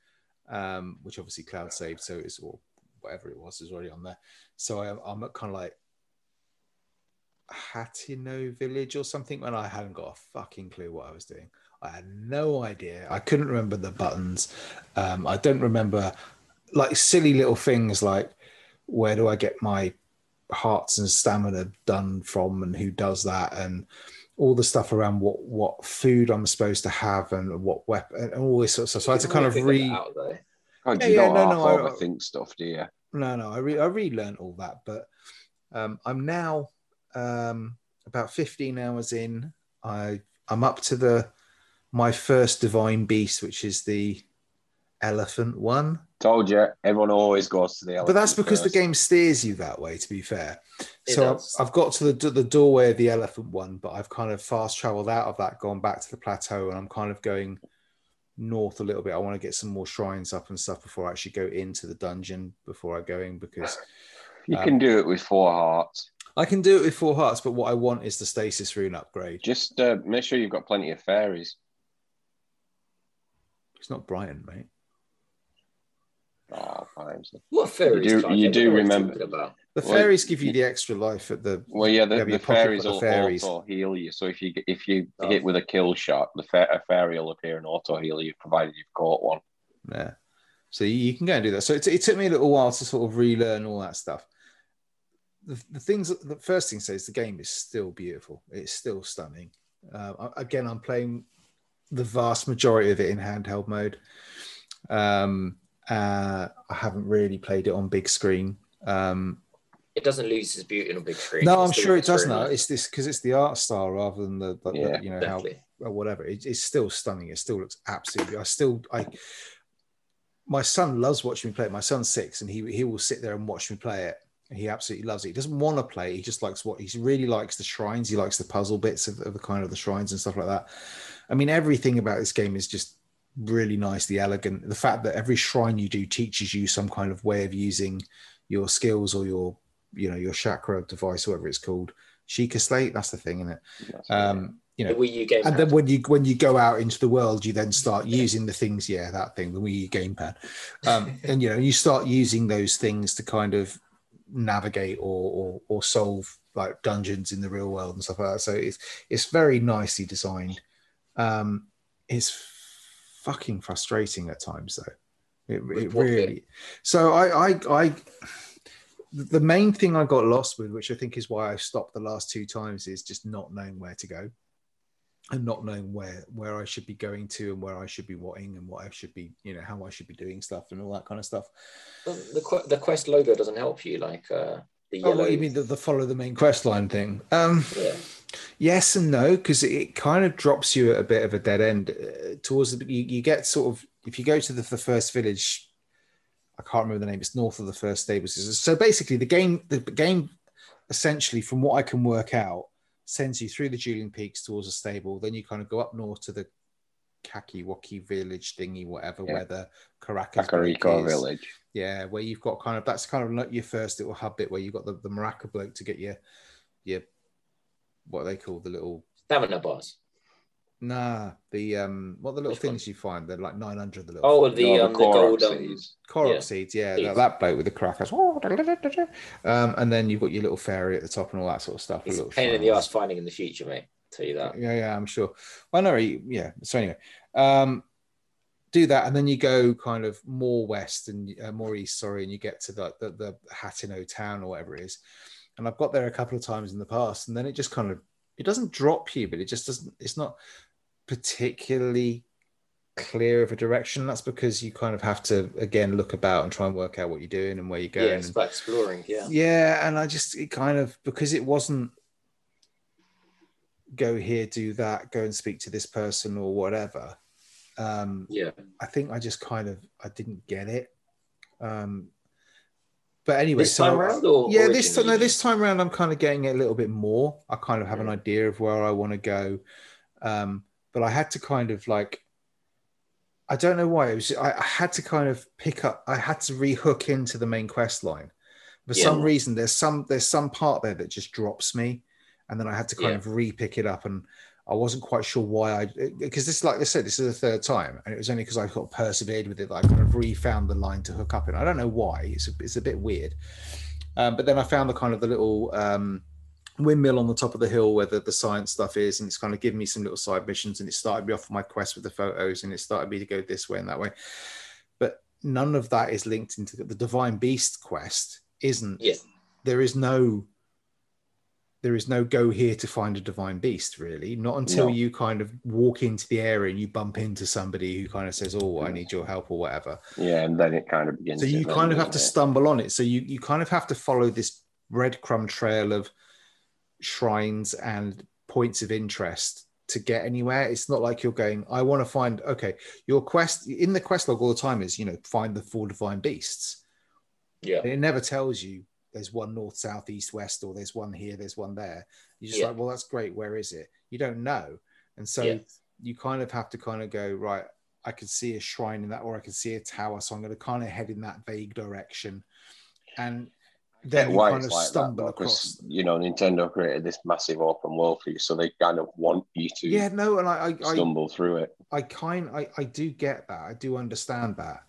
um, which obviously cloud saved, so it's or whatever it was is already on there. So I, I'm kind of like Hateno Village or something, when I hadn't got a fucking clue what I was doing. I had no idea. I couldn't remember the buttons. Um, I don't remember like silly little things like where do I get my hearts and stamina done from and who does that and all the stuff around what what food I'm supposed to have and what weapon and all this sort of stuff. So I had to kind of re that out, though. God, Yeah, you yeah, don't no, half no, I- overthink stuff, do you? no no I re I relearned all that, but um, I'm now um, about 15 hours in. I I'm up to the my first divine beast, which is the elephant one. Told you, everyone always goes to the elephant. but that's elephant because the first. game steers you that way to be fair It so I've. I've got to the, the doorway of the elephant one but i've kind of fast traveled out of that gone back to the plateau and i'm kind of going north a little bit i want to get some more shrines up and stuff before i actually go into the dungeon before i go in because You um, can do it with four hearts. I can do it with four hearts but what i want is the stasis rune upgrade Just uh, make sure you've got plenty of fairies. it's not brighton mate Oh, times. What fairies? You do- you don't do know what you're remember- About. the Well, fairies give you the extra life at the Well, yeah, the, Yeah, the fairies full will of fairies. auto heal you. So if you if you Oh. hit with a kill shot, the fa- a fairy will appear and auto heal you, provided you've caught one. Yeah. So you, you can go and do that. So it, it took me a little while to sort of relearn all that stuff. The, the things, the first thing says the game is still beautiful. It's still stunning. Uh, again, I'm playing the vast majority of it in handheld mode. Um, uh, I haven't really played it on big screen. Um, It doesn't lose its beauty on big screen. no, I'm sure it does very now. It's this because it's the art style rather than the, the- the- you know how Exactly. or whatever. It, it's still stunning. It still looks absolutely. I still I. My son loves watching me play it. My son's six, and he he will sit there and watch me play it. He absolutely loves it. He doesn't want to play. He just likes what he really likes the shrines. He likes the puzzle bits of, of the kind of the shrines and stuff like that. I mean, everything about this game is just really nicely elegant. The fact that every shrine you do teaches you some kind of way of using your skills or your, you know, your chakra device, whatever it's called. Sheikah Slate, that's the thing, isn't it? Um, you The know, Wii U game. and then when you when you go out into the world, you then start using the things. Yeah, that thing, the Wii U gamepad, um, and you know you start using those things to kind of navigate or, or or solve like dungeons in the real world and stuff like that. So it's it's very nicely designed. Um, it's fucking frustrating at times though. It, it really. So I I I the main thing I got lost with, which I think is why I stopped the last two times, is just not knowing where to go and not knowing where where I should be going to and where I should be watching and what I should be, you know, how I should be doing stuff and all that kind of stuff. the, the quest logo doesn't help you. Like uh, the Oh, yellow. what, you mean the, the follow the main quest line thing? Um, yeah. yes and no, because it kind of drops you at a bit of a dead end uh, towards the. You, you get sort of if you go to the, the first village. I can't remember the name. It's north of the first stables. So basically, the game, the game, essentially, from what I can work out, sends you through the Dueling Peaks towards a stable. Then you kind of go up north to the Kakiwaki village thingy, whatever, Yeah. where the Caracas Kakariko. Village. Yeah, where you've got kind of that's kind of like your first little hub bit where you've got the, the Maraca bloke to get your your what are they call the little Stamina bars. Nah the um what the little Which one? things you find they're like 900 the little Oh, the No, um, the Korok gold. Um, seeds. Korok yeah. seeds yeah Seeds. that, that bloke with the crackers um and then you've got your little fairy at the top and all that sort of stuff it's a little pain in the ass finding in the future, mate. Tell you that. yeah yeah I'm sure well no yeah so anyway um do that and then you go kind of more west and uh, more east sorry and you get to the, the the Hateno town or whatever it is and I've got there a couple of times in the past and then it just kind of it doesn't drop you but it just doesn't it's not particularly clear of a direction that's because you kind of have to again look about and try and work out what you're doing and where you're Yeah, going it's and- about exploring. Yeah. yeah, and I just it kind of because it wasn't go here, do that, go and speak to this person or whatever. Um, Yeah. I think I just kind of I didn't get it. Um, but anyway, This so time round or yeah, this time no, this time around I'm kind of getting it a little bit more. I kind of have an Mm. idea of where I want to go, um, but I had to kind of like. I don't know why it was. I, I had to kind of pick up. I had to rehook into the main quest line. For Yeah. some reason, there's some there's some part there that just drops me, and then I had to kind Yeah. of re-pick it up, and I wasn't quite sure why I because this, like I said, this is the third time, and it was only because I sort of persevered with it that I kind of re-found the line to hook up in. I don't know why. It's a, it's a bit weird, um, but then I found the kind of the little um, windmill on the top of the hill where the, the science stuff is, and it's kind of given me some little side missions, and it started me off my quest with the photos, and it started me to go this way and that way. But none of that is linked into the, divine beast quest. Isn't Yeah. there is no there is no go here to find a divine beast really not until No. you kind of walk into the area and you bump into somebody who kind of says oh i need your help or whatever Yeah, and then it kind of begins. so you kind of have to doesn't stumble on it so you you kind of have to follow this breadcrumb trail of shrines and points of interest to get anywhere it's not like you're going i want to find okay your quest in the quest log all the time is you know find the four divine beasts Yeah. and it never tells you there's one north, south, east, west, or there's one here, there's one there. You're just Yeah. like, well, that's great. Where is it? You don't know. And so Yeah. you kind of have to kind of go, right, I could see a shrine in that, or I could see a tower. So I'm going to kind of head in that vague direction. And get then you why kind it's of like that stumble though, across. because you know Nintendo created this massive open world for you, so they kind of want you to Yeah, no, and I, I, I, stumble through it. I kind I, I do get that. I do understand that.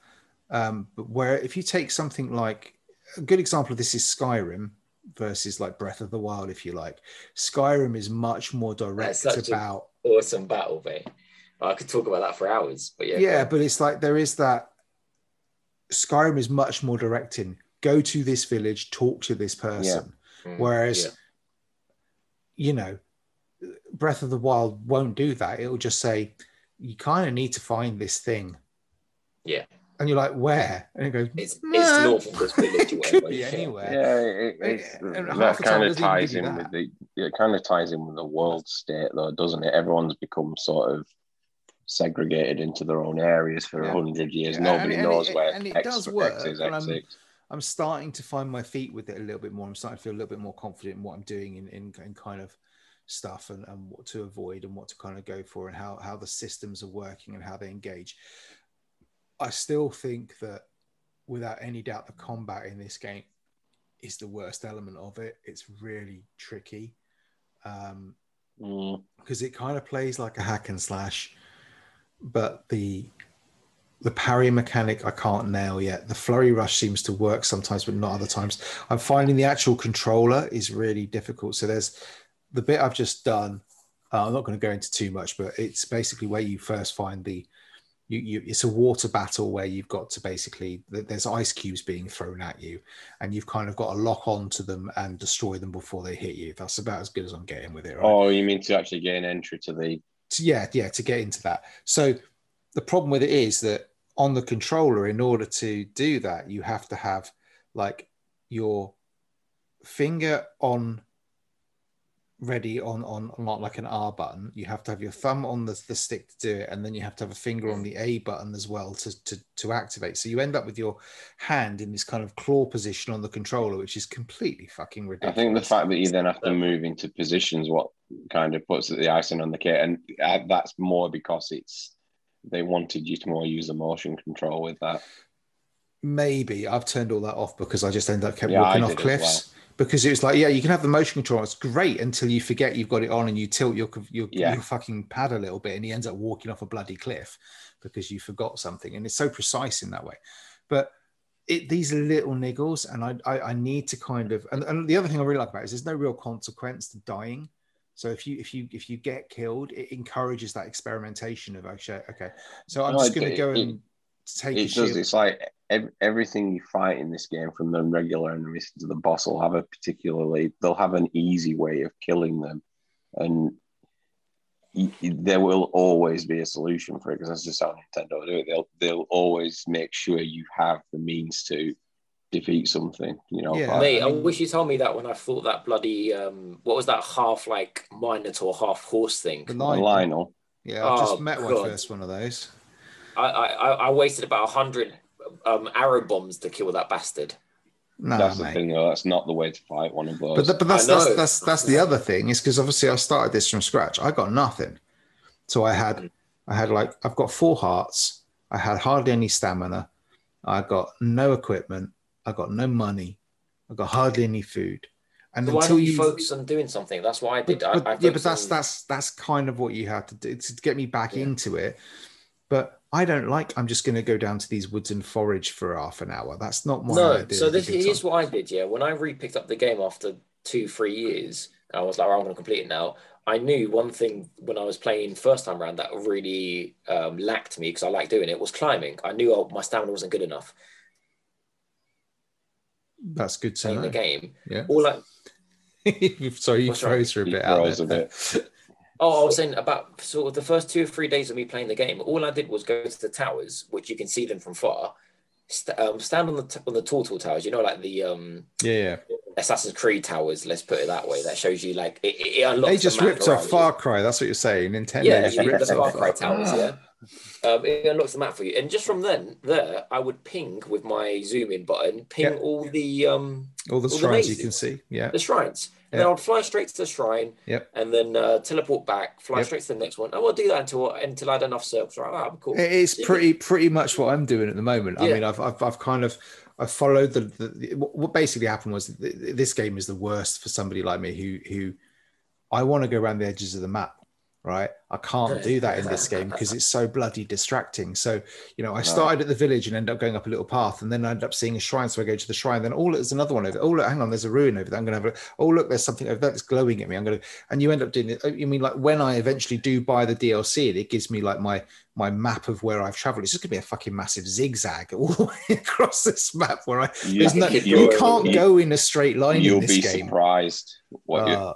Um, but where if you take something like a good example of this is Skyrim versus like Breath of the Wild, if you like. Skyrim is much more direct such a- about Awesome battle, mate. I could talk about that for hours, but yeah. yeah, but it's like there is that Skyrim is much more direct in go to this village, talk to this person. Mm, Whereas, yeah. you know, Breath of the Wild won't do that. It'll just say, you kind of need to find this thing. Yeah. And you're like, where? And it goes, it's "Nah." it's north of this *laughs* village it could be yeah. anywhere. Yeah, it, it's, that kind of ties in that. with the it kind of ties in with the world state though, doesn't it? Everyone's become sort of segregated into their own areas for a Yeah. hundred years. Yeah, Nobody and- and knows it- where and it X, does X work, is and X I'm- six. I'm starting to find my feet with it a little bit more. I'm starting to feel a little bit more confident in what I'm doing in, in, in kind of stuff and, and what to avoid and what to kind of go for and how, how the systems are working and how they engage. I still think that without any doubt, the combat in this game is the worst element of it. It's really tricky because um, Mm. it kind of plays like a hack and slash, but the the parry mechanic I can't nail yet. The flurry rush seems to work sometimes, but not other times. I'm finding the actual controller is really difficult. So there's the bit I've just done. Uh, I'm not going to go into too much, but it's basically where you first find the you, you it's a water battle where you've got to basically there's ice cubes being thrown at you and you've kind of got to lock onto them and destroy them before they hit you that's about as good as i'm getting with it right? Oh, you mean to actually gain entry to the? to- yeah yeah to get into that so the problem with it is that on the controller in order to do that you have to have like your finger on ready on on not like an r button you have to have your thumb on the, the stick to do it and then you have to have a finger on the a button as well to, to to activate so you end up with your hand in this kind of claw position on the controller which is completely fucking ridiculous. I think the fact that you then have to move into positions what kind of puts the icing on the cake, and uh, that's more because it's they wanted you to more use the motion control with that. maybe I've turned all that off because I just end up kept Yeah, walking I off cliffs. Because it was like, yeah, you can have the motion control. It's great until you forget you've got it on and you tilt your your, Yeah. your fucking pad a little bit, and he ends up walking off a bloody cliff because you forgot something. And it's so precise in that way. But it, these little niggles, and I, I I need to kind of. And, and the other thing I really like about it is there's no real consequence to dying. So if you if you if you get killed, it encourages that experimentation of okay, okay. So I'm No, just going to go it- and take a it does. shield. It's like ev- everything you fight in this game, from the regular enemies to the boss, will have a particularly. They'll have an easy way of killing them, and y- there will always be a solution for it because that's just how Nintendo do it. They'll they'll always make sure you have the means to defeat something. You know, Yeah. Mate, I I wish you told me that when I thought that bloody um, what was that half like minotaur, half horse thing. The by Lion- Lynel. Yeah, I've just Oh, met my first one of those. I, I I I wasted about a hundred um, arrow bombs to kill that bastard. No, that's the thing, though. That's not the way to fight one of those. But, th- but that's, that's that's that's the other thing is because obviously I started this from scratch. I got nothing, so I had I had like I've got four hearts. I had hardly any stamina. I got no equipment. I got no money. I got hardly any food. And So why until don't you you focus on doing something? That's what I did. but, I, I yeah, but that's on- that's that's kind of what you have to do to get me back Yeah. into it. But I don't like. I'm just going to go down to these woods and forage for half an hour. That's not my no. idea. So this is what I did. Yeah, when I re-picked up the game after two, three years, I was like, "Right, I'm going to complete it now. I knew one thing when I was playing first time around that really um, lacked me because I like doing it was climbing. I knew oh, my stamina wasn't good enough That's good to playing know. the game. Yeah. All *laughs* I, Sorry, you What's wrong? froze for a He bit out froze a bit. *laughs* Oh, I was saying about sort of the first two or three days of me playing the game. All I did was go to the towers, which you can see them from far. St- um, stand on the t- on the tall, tall towers. You know, like the um, Yeah, yeah. Assassin's Creed towers. Let's put it that way. That shows you like it, it, it unlocks. They the just map ripped off. Far Cry. That's what you're saying. Nintendo Yeah, just the, ripped the Far Cry towers. Yeah. Um, it unlocks the map for you, and just from then, there, I would ping with my zoom in button, ping Yeah. all the um All the all the shrines you can see. Yeah. the shrines. And Yeah. then I'd fly straight to the shrine. Yep. And then uh, teleport back, fly Yep. straight to the next one. And we'll do that until until I had enough circles. Right, ah, cool. It is pretty pretty much what I'm doing at the moment. I mean, I've, I've I've kind of I followed the, the, the what basically happened was th- this game is the worst for somebody like me who who I want to go around the edges of the map. Right, I can't do that in this game because it's so bloody distracting. So, you know, I started at the village and end up going up a little path, and then I end up seeing a shrine. So I go to the shrine. Then oh, there's another one over. Oh, look, hang on, there's a ruin over there. I'm gonna have a. Oh, look, there's something over there that's glowing at me. I'm gonna. And you end up doing it. You mean like when I eventually do buy the DLC, it gives me like my my map of where I've traveled. It's just gonna be a fucking massive zigzag *laughs* all the way across this map where I. You, There's no, you- can't you- go in a straight line You'll in this be game. surprised what you Uh,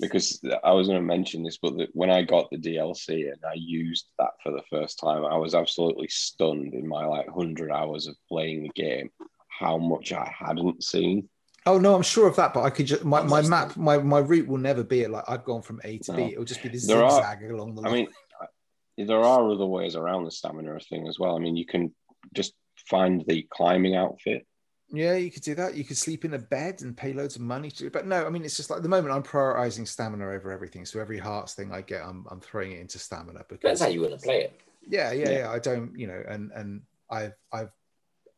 because I was going to mention this, but the, when I got the DLC and I used that for the first time, I was absolutely stunned in my like hundred hours of playing the game how much I hadn't seen. Oh no, I'm sure of that, but I could just my, my map, my, my route will never be like I've gone from A to B. It'll just be this There are- along the I line. mean, there are other ways around the stamina thing as well. I mean, you can just find the climbing outfit Yeah, you could do that. You could sleep in a bed and pay loads of money to. But no, I mean, it's just like the moment I'm prioritizing stamina over everything. So every hearts thing I get, I'm, I'm throwing it into stamina because That's how you want to play it. yeah, yeah, Yeah. yeah. I don't, you know, and and I've I've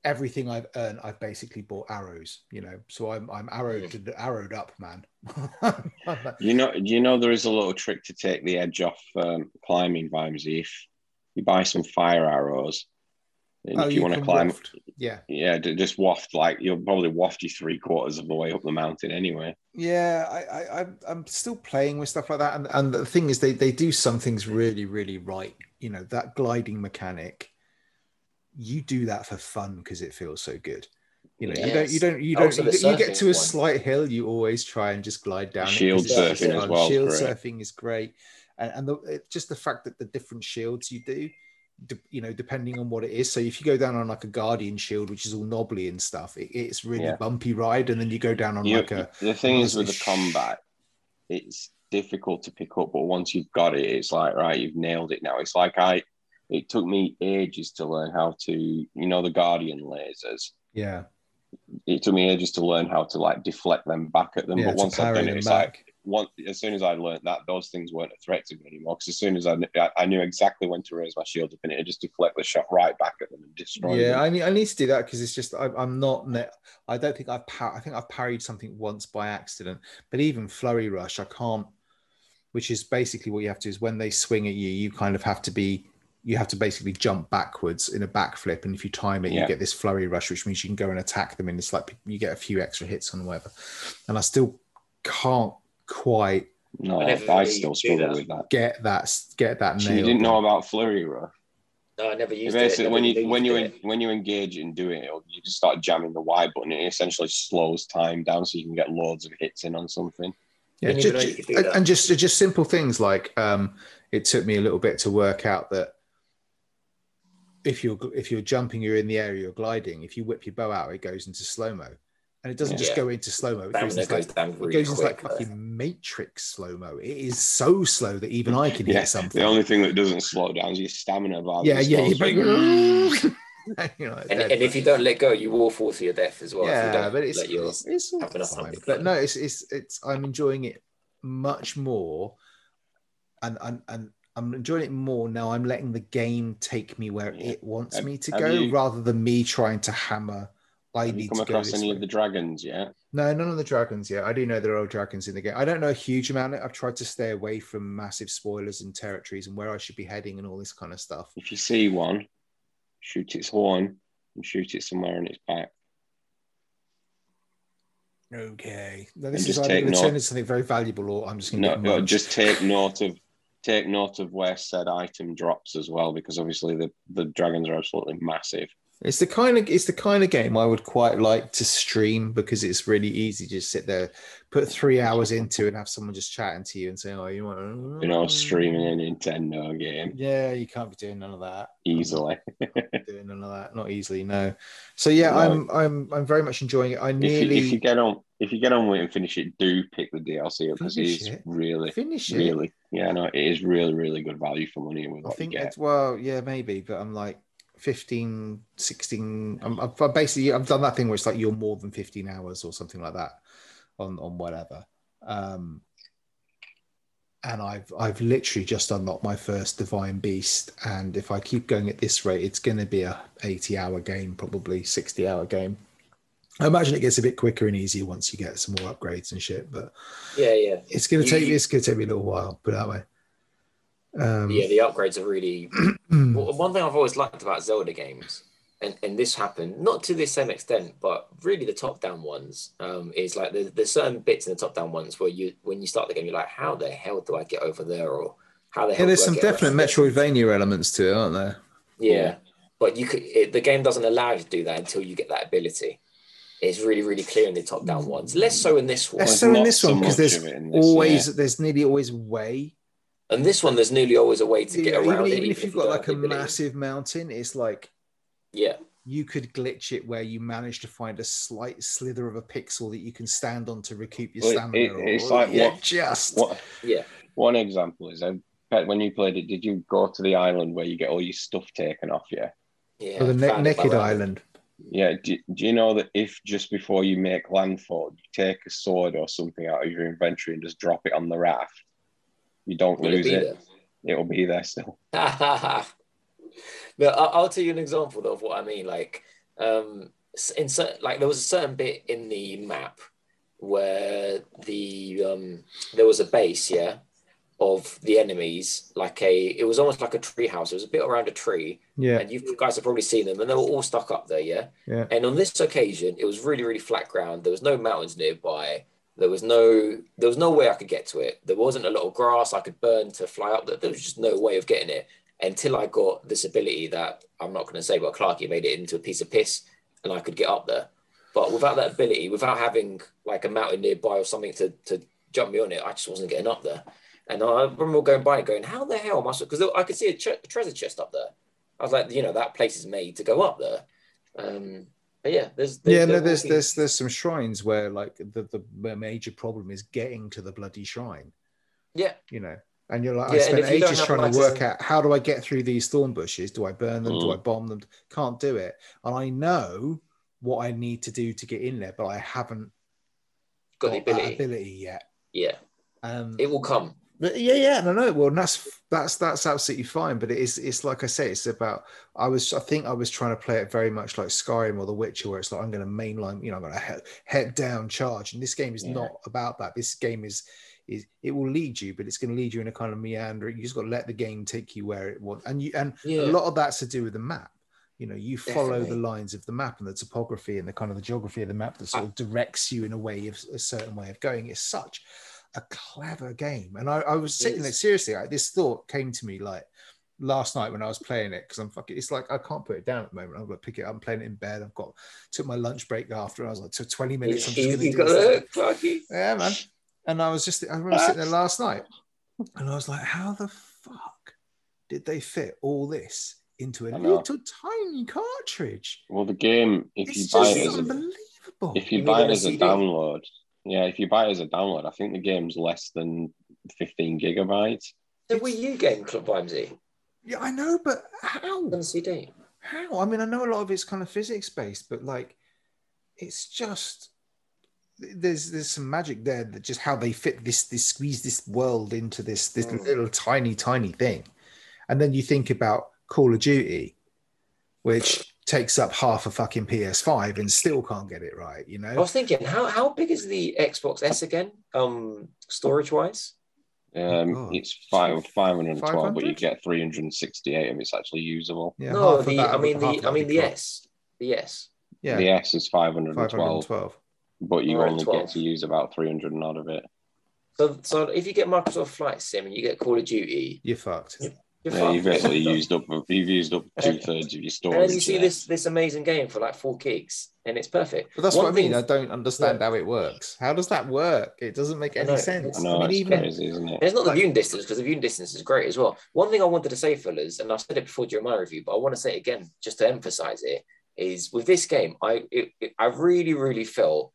everything I've earned, I've basically bought arrows, you know. So I'm I'm arrowed arrowed up, man. *laughs* You know, you know, there is a little trick to take the edge off um, climbing vibes. If you buy some fire arrows, and oh, if you, want to climb, waft. Yeah, yeah, just waft like you'll probably waft you three quarters of the way up the mountain anyway. yeah. I, I I'm I'm still playing with stuff like that, and and the thing is, they they do some things really really right. You know that gliding mechanic. You do that for fun because it feels so good. You know, you don't, you don't, you don't, you, you get to a one. slight hill, you always try and just glide down. it 'cause Shield it's surfing as fun. well Shield great. surfing is great, and, and the, it, just the fact that the different shields you do, de- you know, depending on what it is. So if you go down on like a guardian shield, which is all knobbly and stuff, it, it's really Yeah. bumpy ride, and then you go down on You, like a the thing is with the sh- combat, it's difficult to pick up, but once you've got it, it's like right, you've nailed it now. It's like I, it took me ages to learn how to, you know, the guardian lasers. yeah, It took me ages to learn how to like deflect them back at them. yeah, but once I've done it, it's back. like once as soon as I learned that, those things weren't a threat to me anymore. Because as soon as I, I knew exactly when to raise my shield up and it just deflect the shot right back at them and destroy Yeah, them. I need, I need to do that because it's just I, I'm not. I don't think I've. Par- I think I've parried something once by accident, but even flurry rush, I can't. Which is basically what you have to do is when they swing at you, you kind of have to be. You have to basically jump backwards in a backflip, and if you time it, you get this flurry rush, which means you can go and attack them, and it's like you get a few extra hits on whatever. And I still can't quite No, I I, never really still struggle that. with that. get that get that So you didn't know about flurry rush. No, I never used Basically, it. when you when you used when you engage in doing it, you just start jamming the Y button. It essentially slows time down, so you can get loads of hits in on something. Yeah, Didn't just, know you could do and- and just just simple things like um, it took me a little bit to work out that if you're if you're jumping, you're in the air, you're gliding. If you whip your bow out, it goes into slow mo, and it doesn't just Yeah. go into slow mo. It goes into goes like, really goes into like fucking Matrix slow mo. It is so slow that even I can *laughs* Yeah, hit something. The only thing that doesn't slow down is your stamina bar. yeah, yeah, slows you down. you know, And, and if you don't let go, you will fall to your death as well. yeah, but it's let it's, it's all fine. But no, it's it's it's I'm enjoying it much more, and and and I'm enjoying it more now. I'm letting the game take me where Yeah. it wants Have- me to go, you- rather than me trying to hammer. I Have need come across any way. of the dragons yet? No, none of the dragons yet. I do know there are dragons in the game. I don't know a huge amount. I've tried to stay away from massive spoilers and territories and where I should be heading and all this kind of stuff. If you see one, shoot its horn and shoot it somewhere on its back. Okay. Now, this And is either going to turn into something very valuable or I'm just going to No, no, uh, just take note of take note of where said item drops as well, because obviously the, the dragons are absolutely massive. It's the kind of it's the kind of game I would quite like to stream because it's really easy to just sit there, put three hours into, it and have someone just chatting to you and saying, "Oh, you want You know, streaming a Nintendo game Yeah, you can't be doing none of that. easily. *laughs* Doing none of that, not easily. No. So yeah, No. I'm I'm I'm very much enjoying it. I If you, nearly if you get on if you get on with it and finish it, do pick the DLC up because it is really, finish it. really, yeah, no, it is really, really good value for money with I you think get. it's well, yeah, maybe, but I'm like 15, 16. I'm, I've I've basically I've done that thing where it's like you're more than 15 hours or something like that on on whatever. Um, and I've I've literally just unlocked my first divine beast, and if I keep going at this rate, it's going to be a 80 hour game, probably 60 hour game. I imagine it gets a bit quicker and easier once you get some more upgrades and shit, but Yeah, yeah. it's going to take me. you- It's going to take me a little while, put it that way. Um, Yeah, the upgrades are really. *clears throat* One thing I've always liked about Zelda games, and, and this happened not to the same extent, but really the top down ones, um, is like there's, there's certain bits in the top down ones where you when you start the game, you're like, how the hell do I get over there, or how the hell? Yeah, there's do I some get definite around this? Metroidvania elements to it, aren't there? Yeah, but you could it, the game doesn't allow you to do that until you get that ability. It's really really clear in the top down ones, less so in this one. Less so in this so one because there's of it in this, always there's nearly always way. And this one, there's nearly always a way to get Yeah, around even, it. even if you've got like a don't have the ability. massive mountain, it's like yeah, you could glitch it where you manage to find a slight slither of a pixel that you can stand on to recoup your Well, stamina. it- it's or- like yeah, what- just What yeah. one example is uh, Pet, when you played it, did you go to the island where you get all your stuff taken off you? Yeah, or the ne- found it by naked island. Yeah, do, do you know that if just before you make landfall, you take a sword or something out of your inventory and just drop it on the raft, you don't Will lose be it. It'll be there still. *laughs* no, I- I'll tell you an example of what I mean. Like, um, in certain, like there was a certain bit in the map where the um, there was a base, yeah, of the enemies. Like a, it was almost like a tree house. It was a bit around a tree, Yeah, and you guys have probably seen them, and they were all stuck up there, yeah. yeah. And on this occasion, it was really, really flat ground. There was no mountains nearby. There was no, there was no way I could get to it. There wasn't a lot of grass I could burn to fly up. There There was just no way of getting it until I got this ability that I'm not going to say, but Clarky made it into a piece of piss, and I could get up there. But without that ability, without having like a mountain nearby or something to to jump me on it, I just wasn't getting up there. And I remember going by and going, "How the hell am I?" Because I could see a, a treasure chest up there. I was like, you know, that place is made to go up there. Um, but yeah, there's, there's yeah, no, will there's there's there's some shrines where like the the major problem is getting to the bloody shrine. yeah, You know, and you're like, Yeah, I spent if you don't ages trying to work out how do I get through these thorn bushes? Do I burn them? Do Mm. I bomb them? Can't do it, and I know what I need to do to get in there, but I haven't got the got that ability. ability yet. Yeah, Um, it will come. But yeah, yeah, no, no. Well, that's that's that's absolutely fine. But it is it's like I say, it's about. I was I think I was trying to play it very much like Skyrim or The Witcher, where it's like I'm going to mainline, you know, I'm going to head, head down, charge. And this game is Yeah. not about that. This game is is it will lead you, but it's going to lead you in a kind of meandering. You just got to let the game take you where it wants, and you and Yeah, a lot of that's to do with the map. You know, you follow the lines of the map and the topography and the kind of the geography of the map that sort of ah. directs you in a way of a certain way of going. It's such a clever game. And I, I was sitting there. seriously. Like, this thought came to me like last night when I was playing it because I'm fucking. It's like I can't put it down at the moment. I'm gonna pick it up. I'm playing it in bed. I've got took my lunch break after. I was like, took 20 minutes. I'm just gonna you do got this. Clarky. Yeah, man. And I was just, I remember sitting there last night and I was like, how the fuck did they fit all this into a little tiny cartridge? Well, the game, if it's you buy it as a unbelievable. if you, You buy it as a CD? download, yeah, if you buy it as a download, I think the game's less than 15 gigabytes. The Wii U game, Club Vimesy, yeah, I know, but how? on the CD. How? I mean, I know a lot of it's kind of physics based, but like, it's just there's there's some magic there that just how they fit this this squeeze this world into this this Mm. little tiny tiny thing, and then you think about Call of Duty, which takes up half a fucking PS5 and still can't get it right. You know? I was thinking, how how big is the Xbox S again? Um, storage wise. Um, God. it's five, 512, but you get 368 if it's actually usable. Yeah, no, the that- I mean the I mean the. S, the S. Yeah, The S is 512, 512. but you only get to use about 300 and odd of it. So so if you get Microsoft Flight Sim and you get Call of Duty, You're fucked. You're Yeah, you've basically *laughs* used up you've used up two thirds of your storage. And then you see there. this this amazing game for like four gigs, and it's perfect. But that's One what I mean. thing- I don't understand how it works. How does that work? It doesn't make any know. sense. I I mean, it's even crazy, isn't it? It's not the Like- viewing distance because the viewing distance is great as well. One thing I wanted to say, fellas, and I've said it before during my review, but I want to say it again just to emphasize it, is with this game, I it, it- I really really felt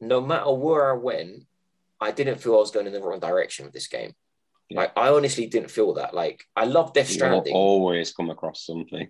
no matter where I went, I didn't feel I was going in the wrong direction with this game. Yeah. Like I honestly didn't feel that. Like I love Death Stranding. You'll Stranding. always come across something.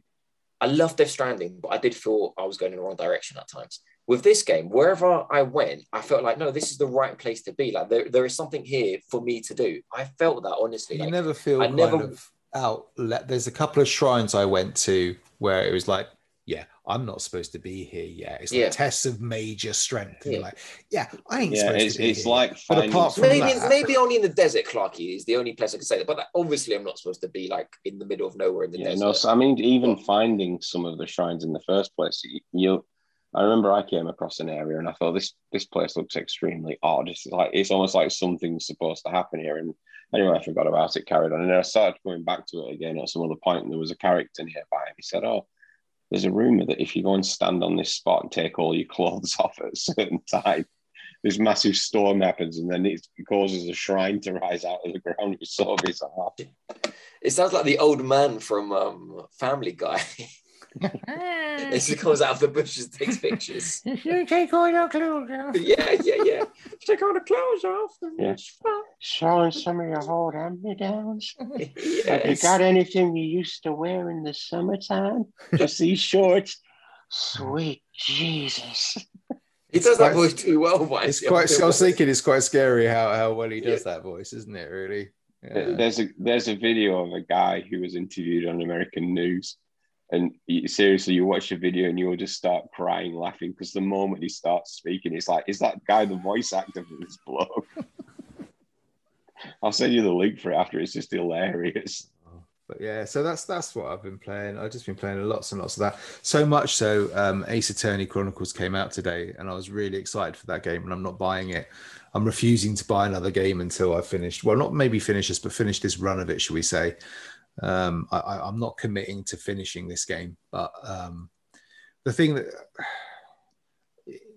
I love Death Stranding, but I did feel I was going in the wrong direction at times. With this game, wherever I went, I felt like, no, this is the right place to be. Like there, there is something here for me to do. I felt that honestly. you Like, never feel I kind never- of outlet. There's a couple of shrines I went to where it was like, yeah, I'm not supposed to be here yet. It's like Yeah. tests of major strength. And you're Yeah. like, yeah, I ain't Yeah, supposed it's, to be it's here. like But finding apart from maybe that- maybe only in the desert, Clarky is the only place I can say that. But like, obviously, I'm not supposed to be like in the middle of nowhere in the Yeah, desert. no, so, I mean, even finding some of the shrines in the first place, you, you, I remember I came across an area and I thought this this place looks extremely odd. It's like it's almost like something's supposed to happen here. And anyway, I forgot about it, carried on, and then I started going back to it again at some other point, and there was a character nearby, and he said, "Oh, there's a rumor that if you go and stand on this spot and take all your clothes *laughs* off at a certain time." This massive storm happens, and then it causes a shrine to rise out of the ground. *laughs* It was so bizarre. It sounds like the old man from um, Family Guy. *laughs* Ah. As he comes out of the bushes, takes pictures. *laughs* you take all your clothes off. yeah, yeah, yeah. Take all the clothes off. Yeah. Showing some of your old hand-me-downs. *laughs* Have you got anything you used to wear in the summertime? Just these *laughs* shorts. Sweet Jesus. He It's does that quite- voice too well, but It's quite. I was thinking it's quite scary how how well he does that voice, isn't it? Really. Yeah. There's a there's a video of a guy who was interviewed on American news, and seriously, you watch the video and you'll just start crying, laughing because the moment he starts speaking, it's like, is that guy the voice actor for this bloke? *laughs* I'll send you the link for it after. It's just hilarious. But yeah, so that's that's what I've been playing. I've just been playing lots and lots of that. So much so, um, Ace Attorney Chronicles came out today, and I was really excited for that game. And I'm not buying it. I'm refusing to buy another game until I've finished. Well, not maybe finish this, but finish this run of it, should we say? Um, I, I, I'm not committing to finishing this game, but um, the thing that *sighs*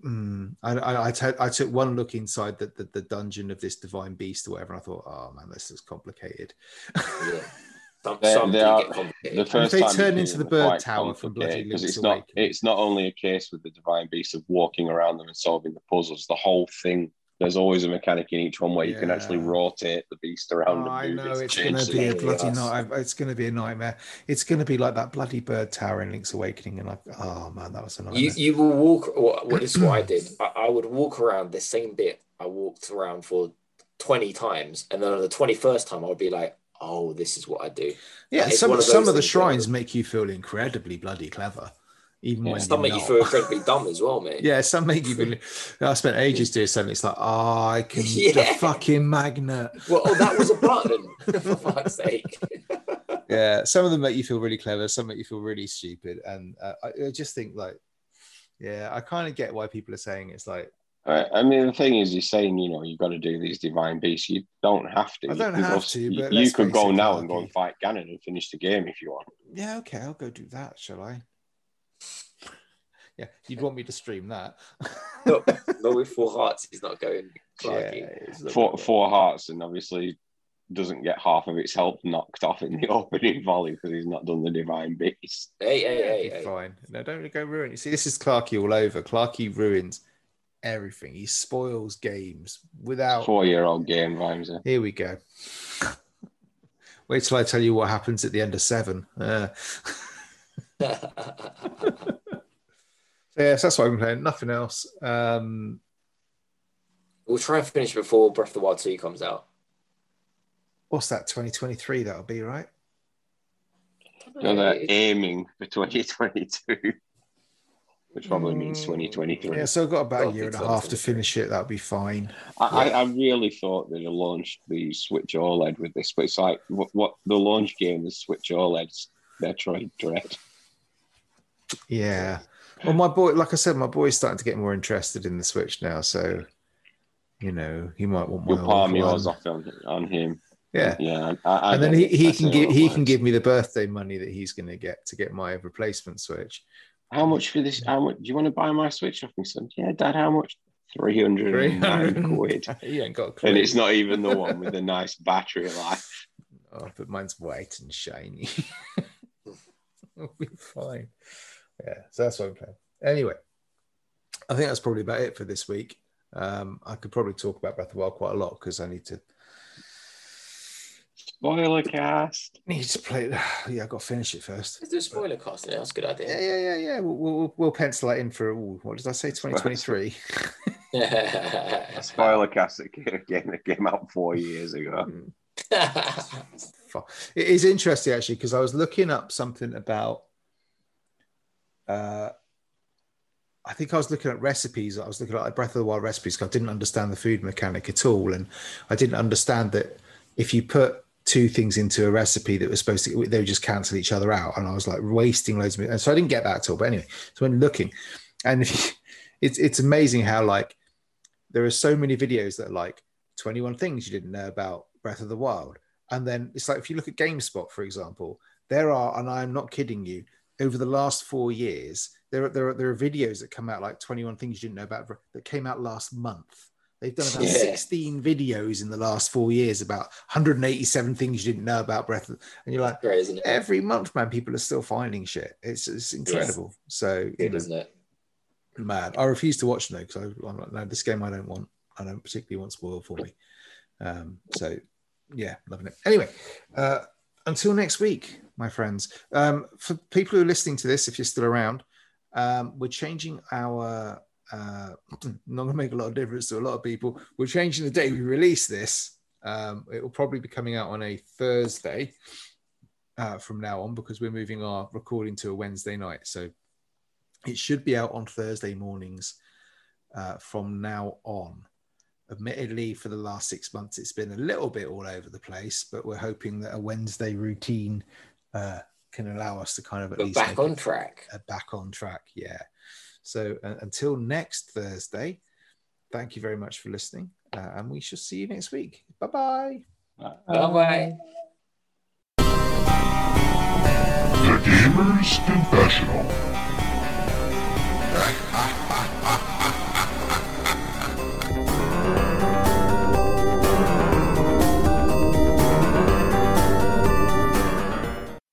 Mm, I, I, I, t- I took one look inside the, the, the dungeon of this divine beast or whatever, and I thought, oh man, this is complicated. Yeah. *laughs* Some, They- some they are- get complicated. The first they turn into the bird tower from Bloody complicated, because Link's it's not Awakening. it's not only a case with the divine beast of walking around them and solving the puzzles. The whole thing. There's always a mechanic in each one where you can actually rotate the beast around Oh, I and move know it's going to be a bloody yes. night. It's going to be a nightmare. It's going to be like that bloody bird tower in Link's Awakening, and like, oh man, that was a nightmare. You you will walk. Or, well, this is what I did. I, I would walk around the same bit I walked around for twenty times, and then on the twenty first time, I would be like, "Oh, this is what I do." yeah, it's some of some of the things where- shrines make you feel incredibly bloody clever, even Yeah. when Some you're make you not. feel incredibly dumb as well, mate. Yeah, some make you believe. I spent ages doing something. It's like, oh, I *laughs* can the Yeah. fucking magnet. Well, oh, that was a button. *laughs* *laughs* for fuck's sake. Yeah, some of them make you feel really clever. Some make you feel really stupid, and uh, I, I just think like, yeah, I kind of get why people are saying it's like Right. I mean, the thing is, you're saying, you know, you've got to do these divine beasts. You don't have to. I You don't can have go- to, You, but you could go it, now and go and fight Ganon and finish the game if you want. Yeah, okay, I'll go do that, shall I? *laughs* Yeah, you'd want me to stream that. *laughs* no, no, *laughs* with four hearts, he's not going. Yeah, Clarky. it's Four, four hearts, and obviously doesn't get half of its health knocked off in the opening volley because he's not done the divine beast. Hey, hey, Yeah, hey, it'd be hey. fine. No, don't go ruin. You see, this is Clarky all over. Clarky ruins everything. He spoils games without. Four year old game, Vimesy. Here we go. Wait till I tell you what happens at the end of seven. Uh, so yes, that's what I'm playing. Nothing else. Um, we'll try and finish before Breath of the Wild 2 comes out. what's that? 2023. That'll be right. So they're aiming for 2022, which probably means 2023. Yeah, so I've got about a year and a half to finish it. That'll be fine. I, I, I really thought they'd have launched the Switch OLED with this, but it's like what, what the launch game is Switch OLED's Metroid Dread. Yeah. Well, my boy, like I said, my boy's starting to get more interested in the Switch now. So, you know, he might want my You'll palm yours off on, on him. Yeah. Yeah. I, I and then he, he can give he can give me the birthday money that he's going to get to get my replacement Switch. How much for this? How much do you want to buy my Switch off me, son? Yeah, Dad. How much? Three hundred quid. *laughs* he ain't got a clue. And it's not even the one with the nice battery life. *laughs* Oh, but mine's white and shiny. *laughs* It'll be fine. Yeah, so that's what I'm playing. Anyway, I think that's probably about it for this week. Um, I could probably talk about Breath of the Wild quite a lot because I need to Spoiler cast. need to play. *sighs* Yeah, I've got to finish it first. Let's do a spoiler cast. Yeah, that's a good idea. yeah, yeah, yeah. We'll, we'll, we'll pencil that in for ooh, what did I say? 2023. Spoiler cast *laughs* that came, game that came out four years ago. *laughs* It is interesting actually because I was looking up something about. Uh, I think I was looking at recipes. I was looking at Breath of the Wild recipes 'cause I didn't understand the food mechanic at all, and I didn't understand that if you put two things into a recipe that was supposed to, they would just cancel each other out, and I was like wasting loads of. And so I didn't get that at all. But anyway, so when looking, and you, *laughs* it's it's amazing how like there are so many videos that are like 21 things you didn't know about Breath of the Wild. And then it's like if you look at GameSpot, for example, there are, and I'm not kidding you, over the last four years, there are, there are, there are videos that come out like 21 things you didn't know about that came out last month. They've done about Yeah. 16 videos in the last four years about 187 things you didn't know about Breath and you're like, Great, isn't it? every month, man, people are still finding shit. It's, it's incredible. So, you Good, know, isn't it? mad. I refuse to watch though because I'm like, no, this game I don't want. I don't particularly want spoiled for me. Um, so yeah, loving it. Anyway, uh, until next week, my friends. Um, for people who are listening to this, if you're still around, Um, we're changing our. Uh, *clears throat* not going to make a lot of difference to a lot of people. We're changing the day we release this. Um, it will probably be coming out on a Thursday uh, from now on because we're moving our recording to a Wednesday night. So it should be out on Thursday mornings uh, from now on. Admittedly, for the last six months, it's been a little bit all over the place, but we're hoping that a Wednesday routine uh, can allow us to kind of at but least back on track. Back on track, yeah. So uh, until next Thursday, thank you very much for listening, uh, and we shall see you next week. Bye-bye. Bye-bye. The Gamer's Confessional.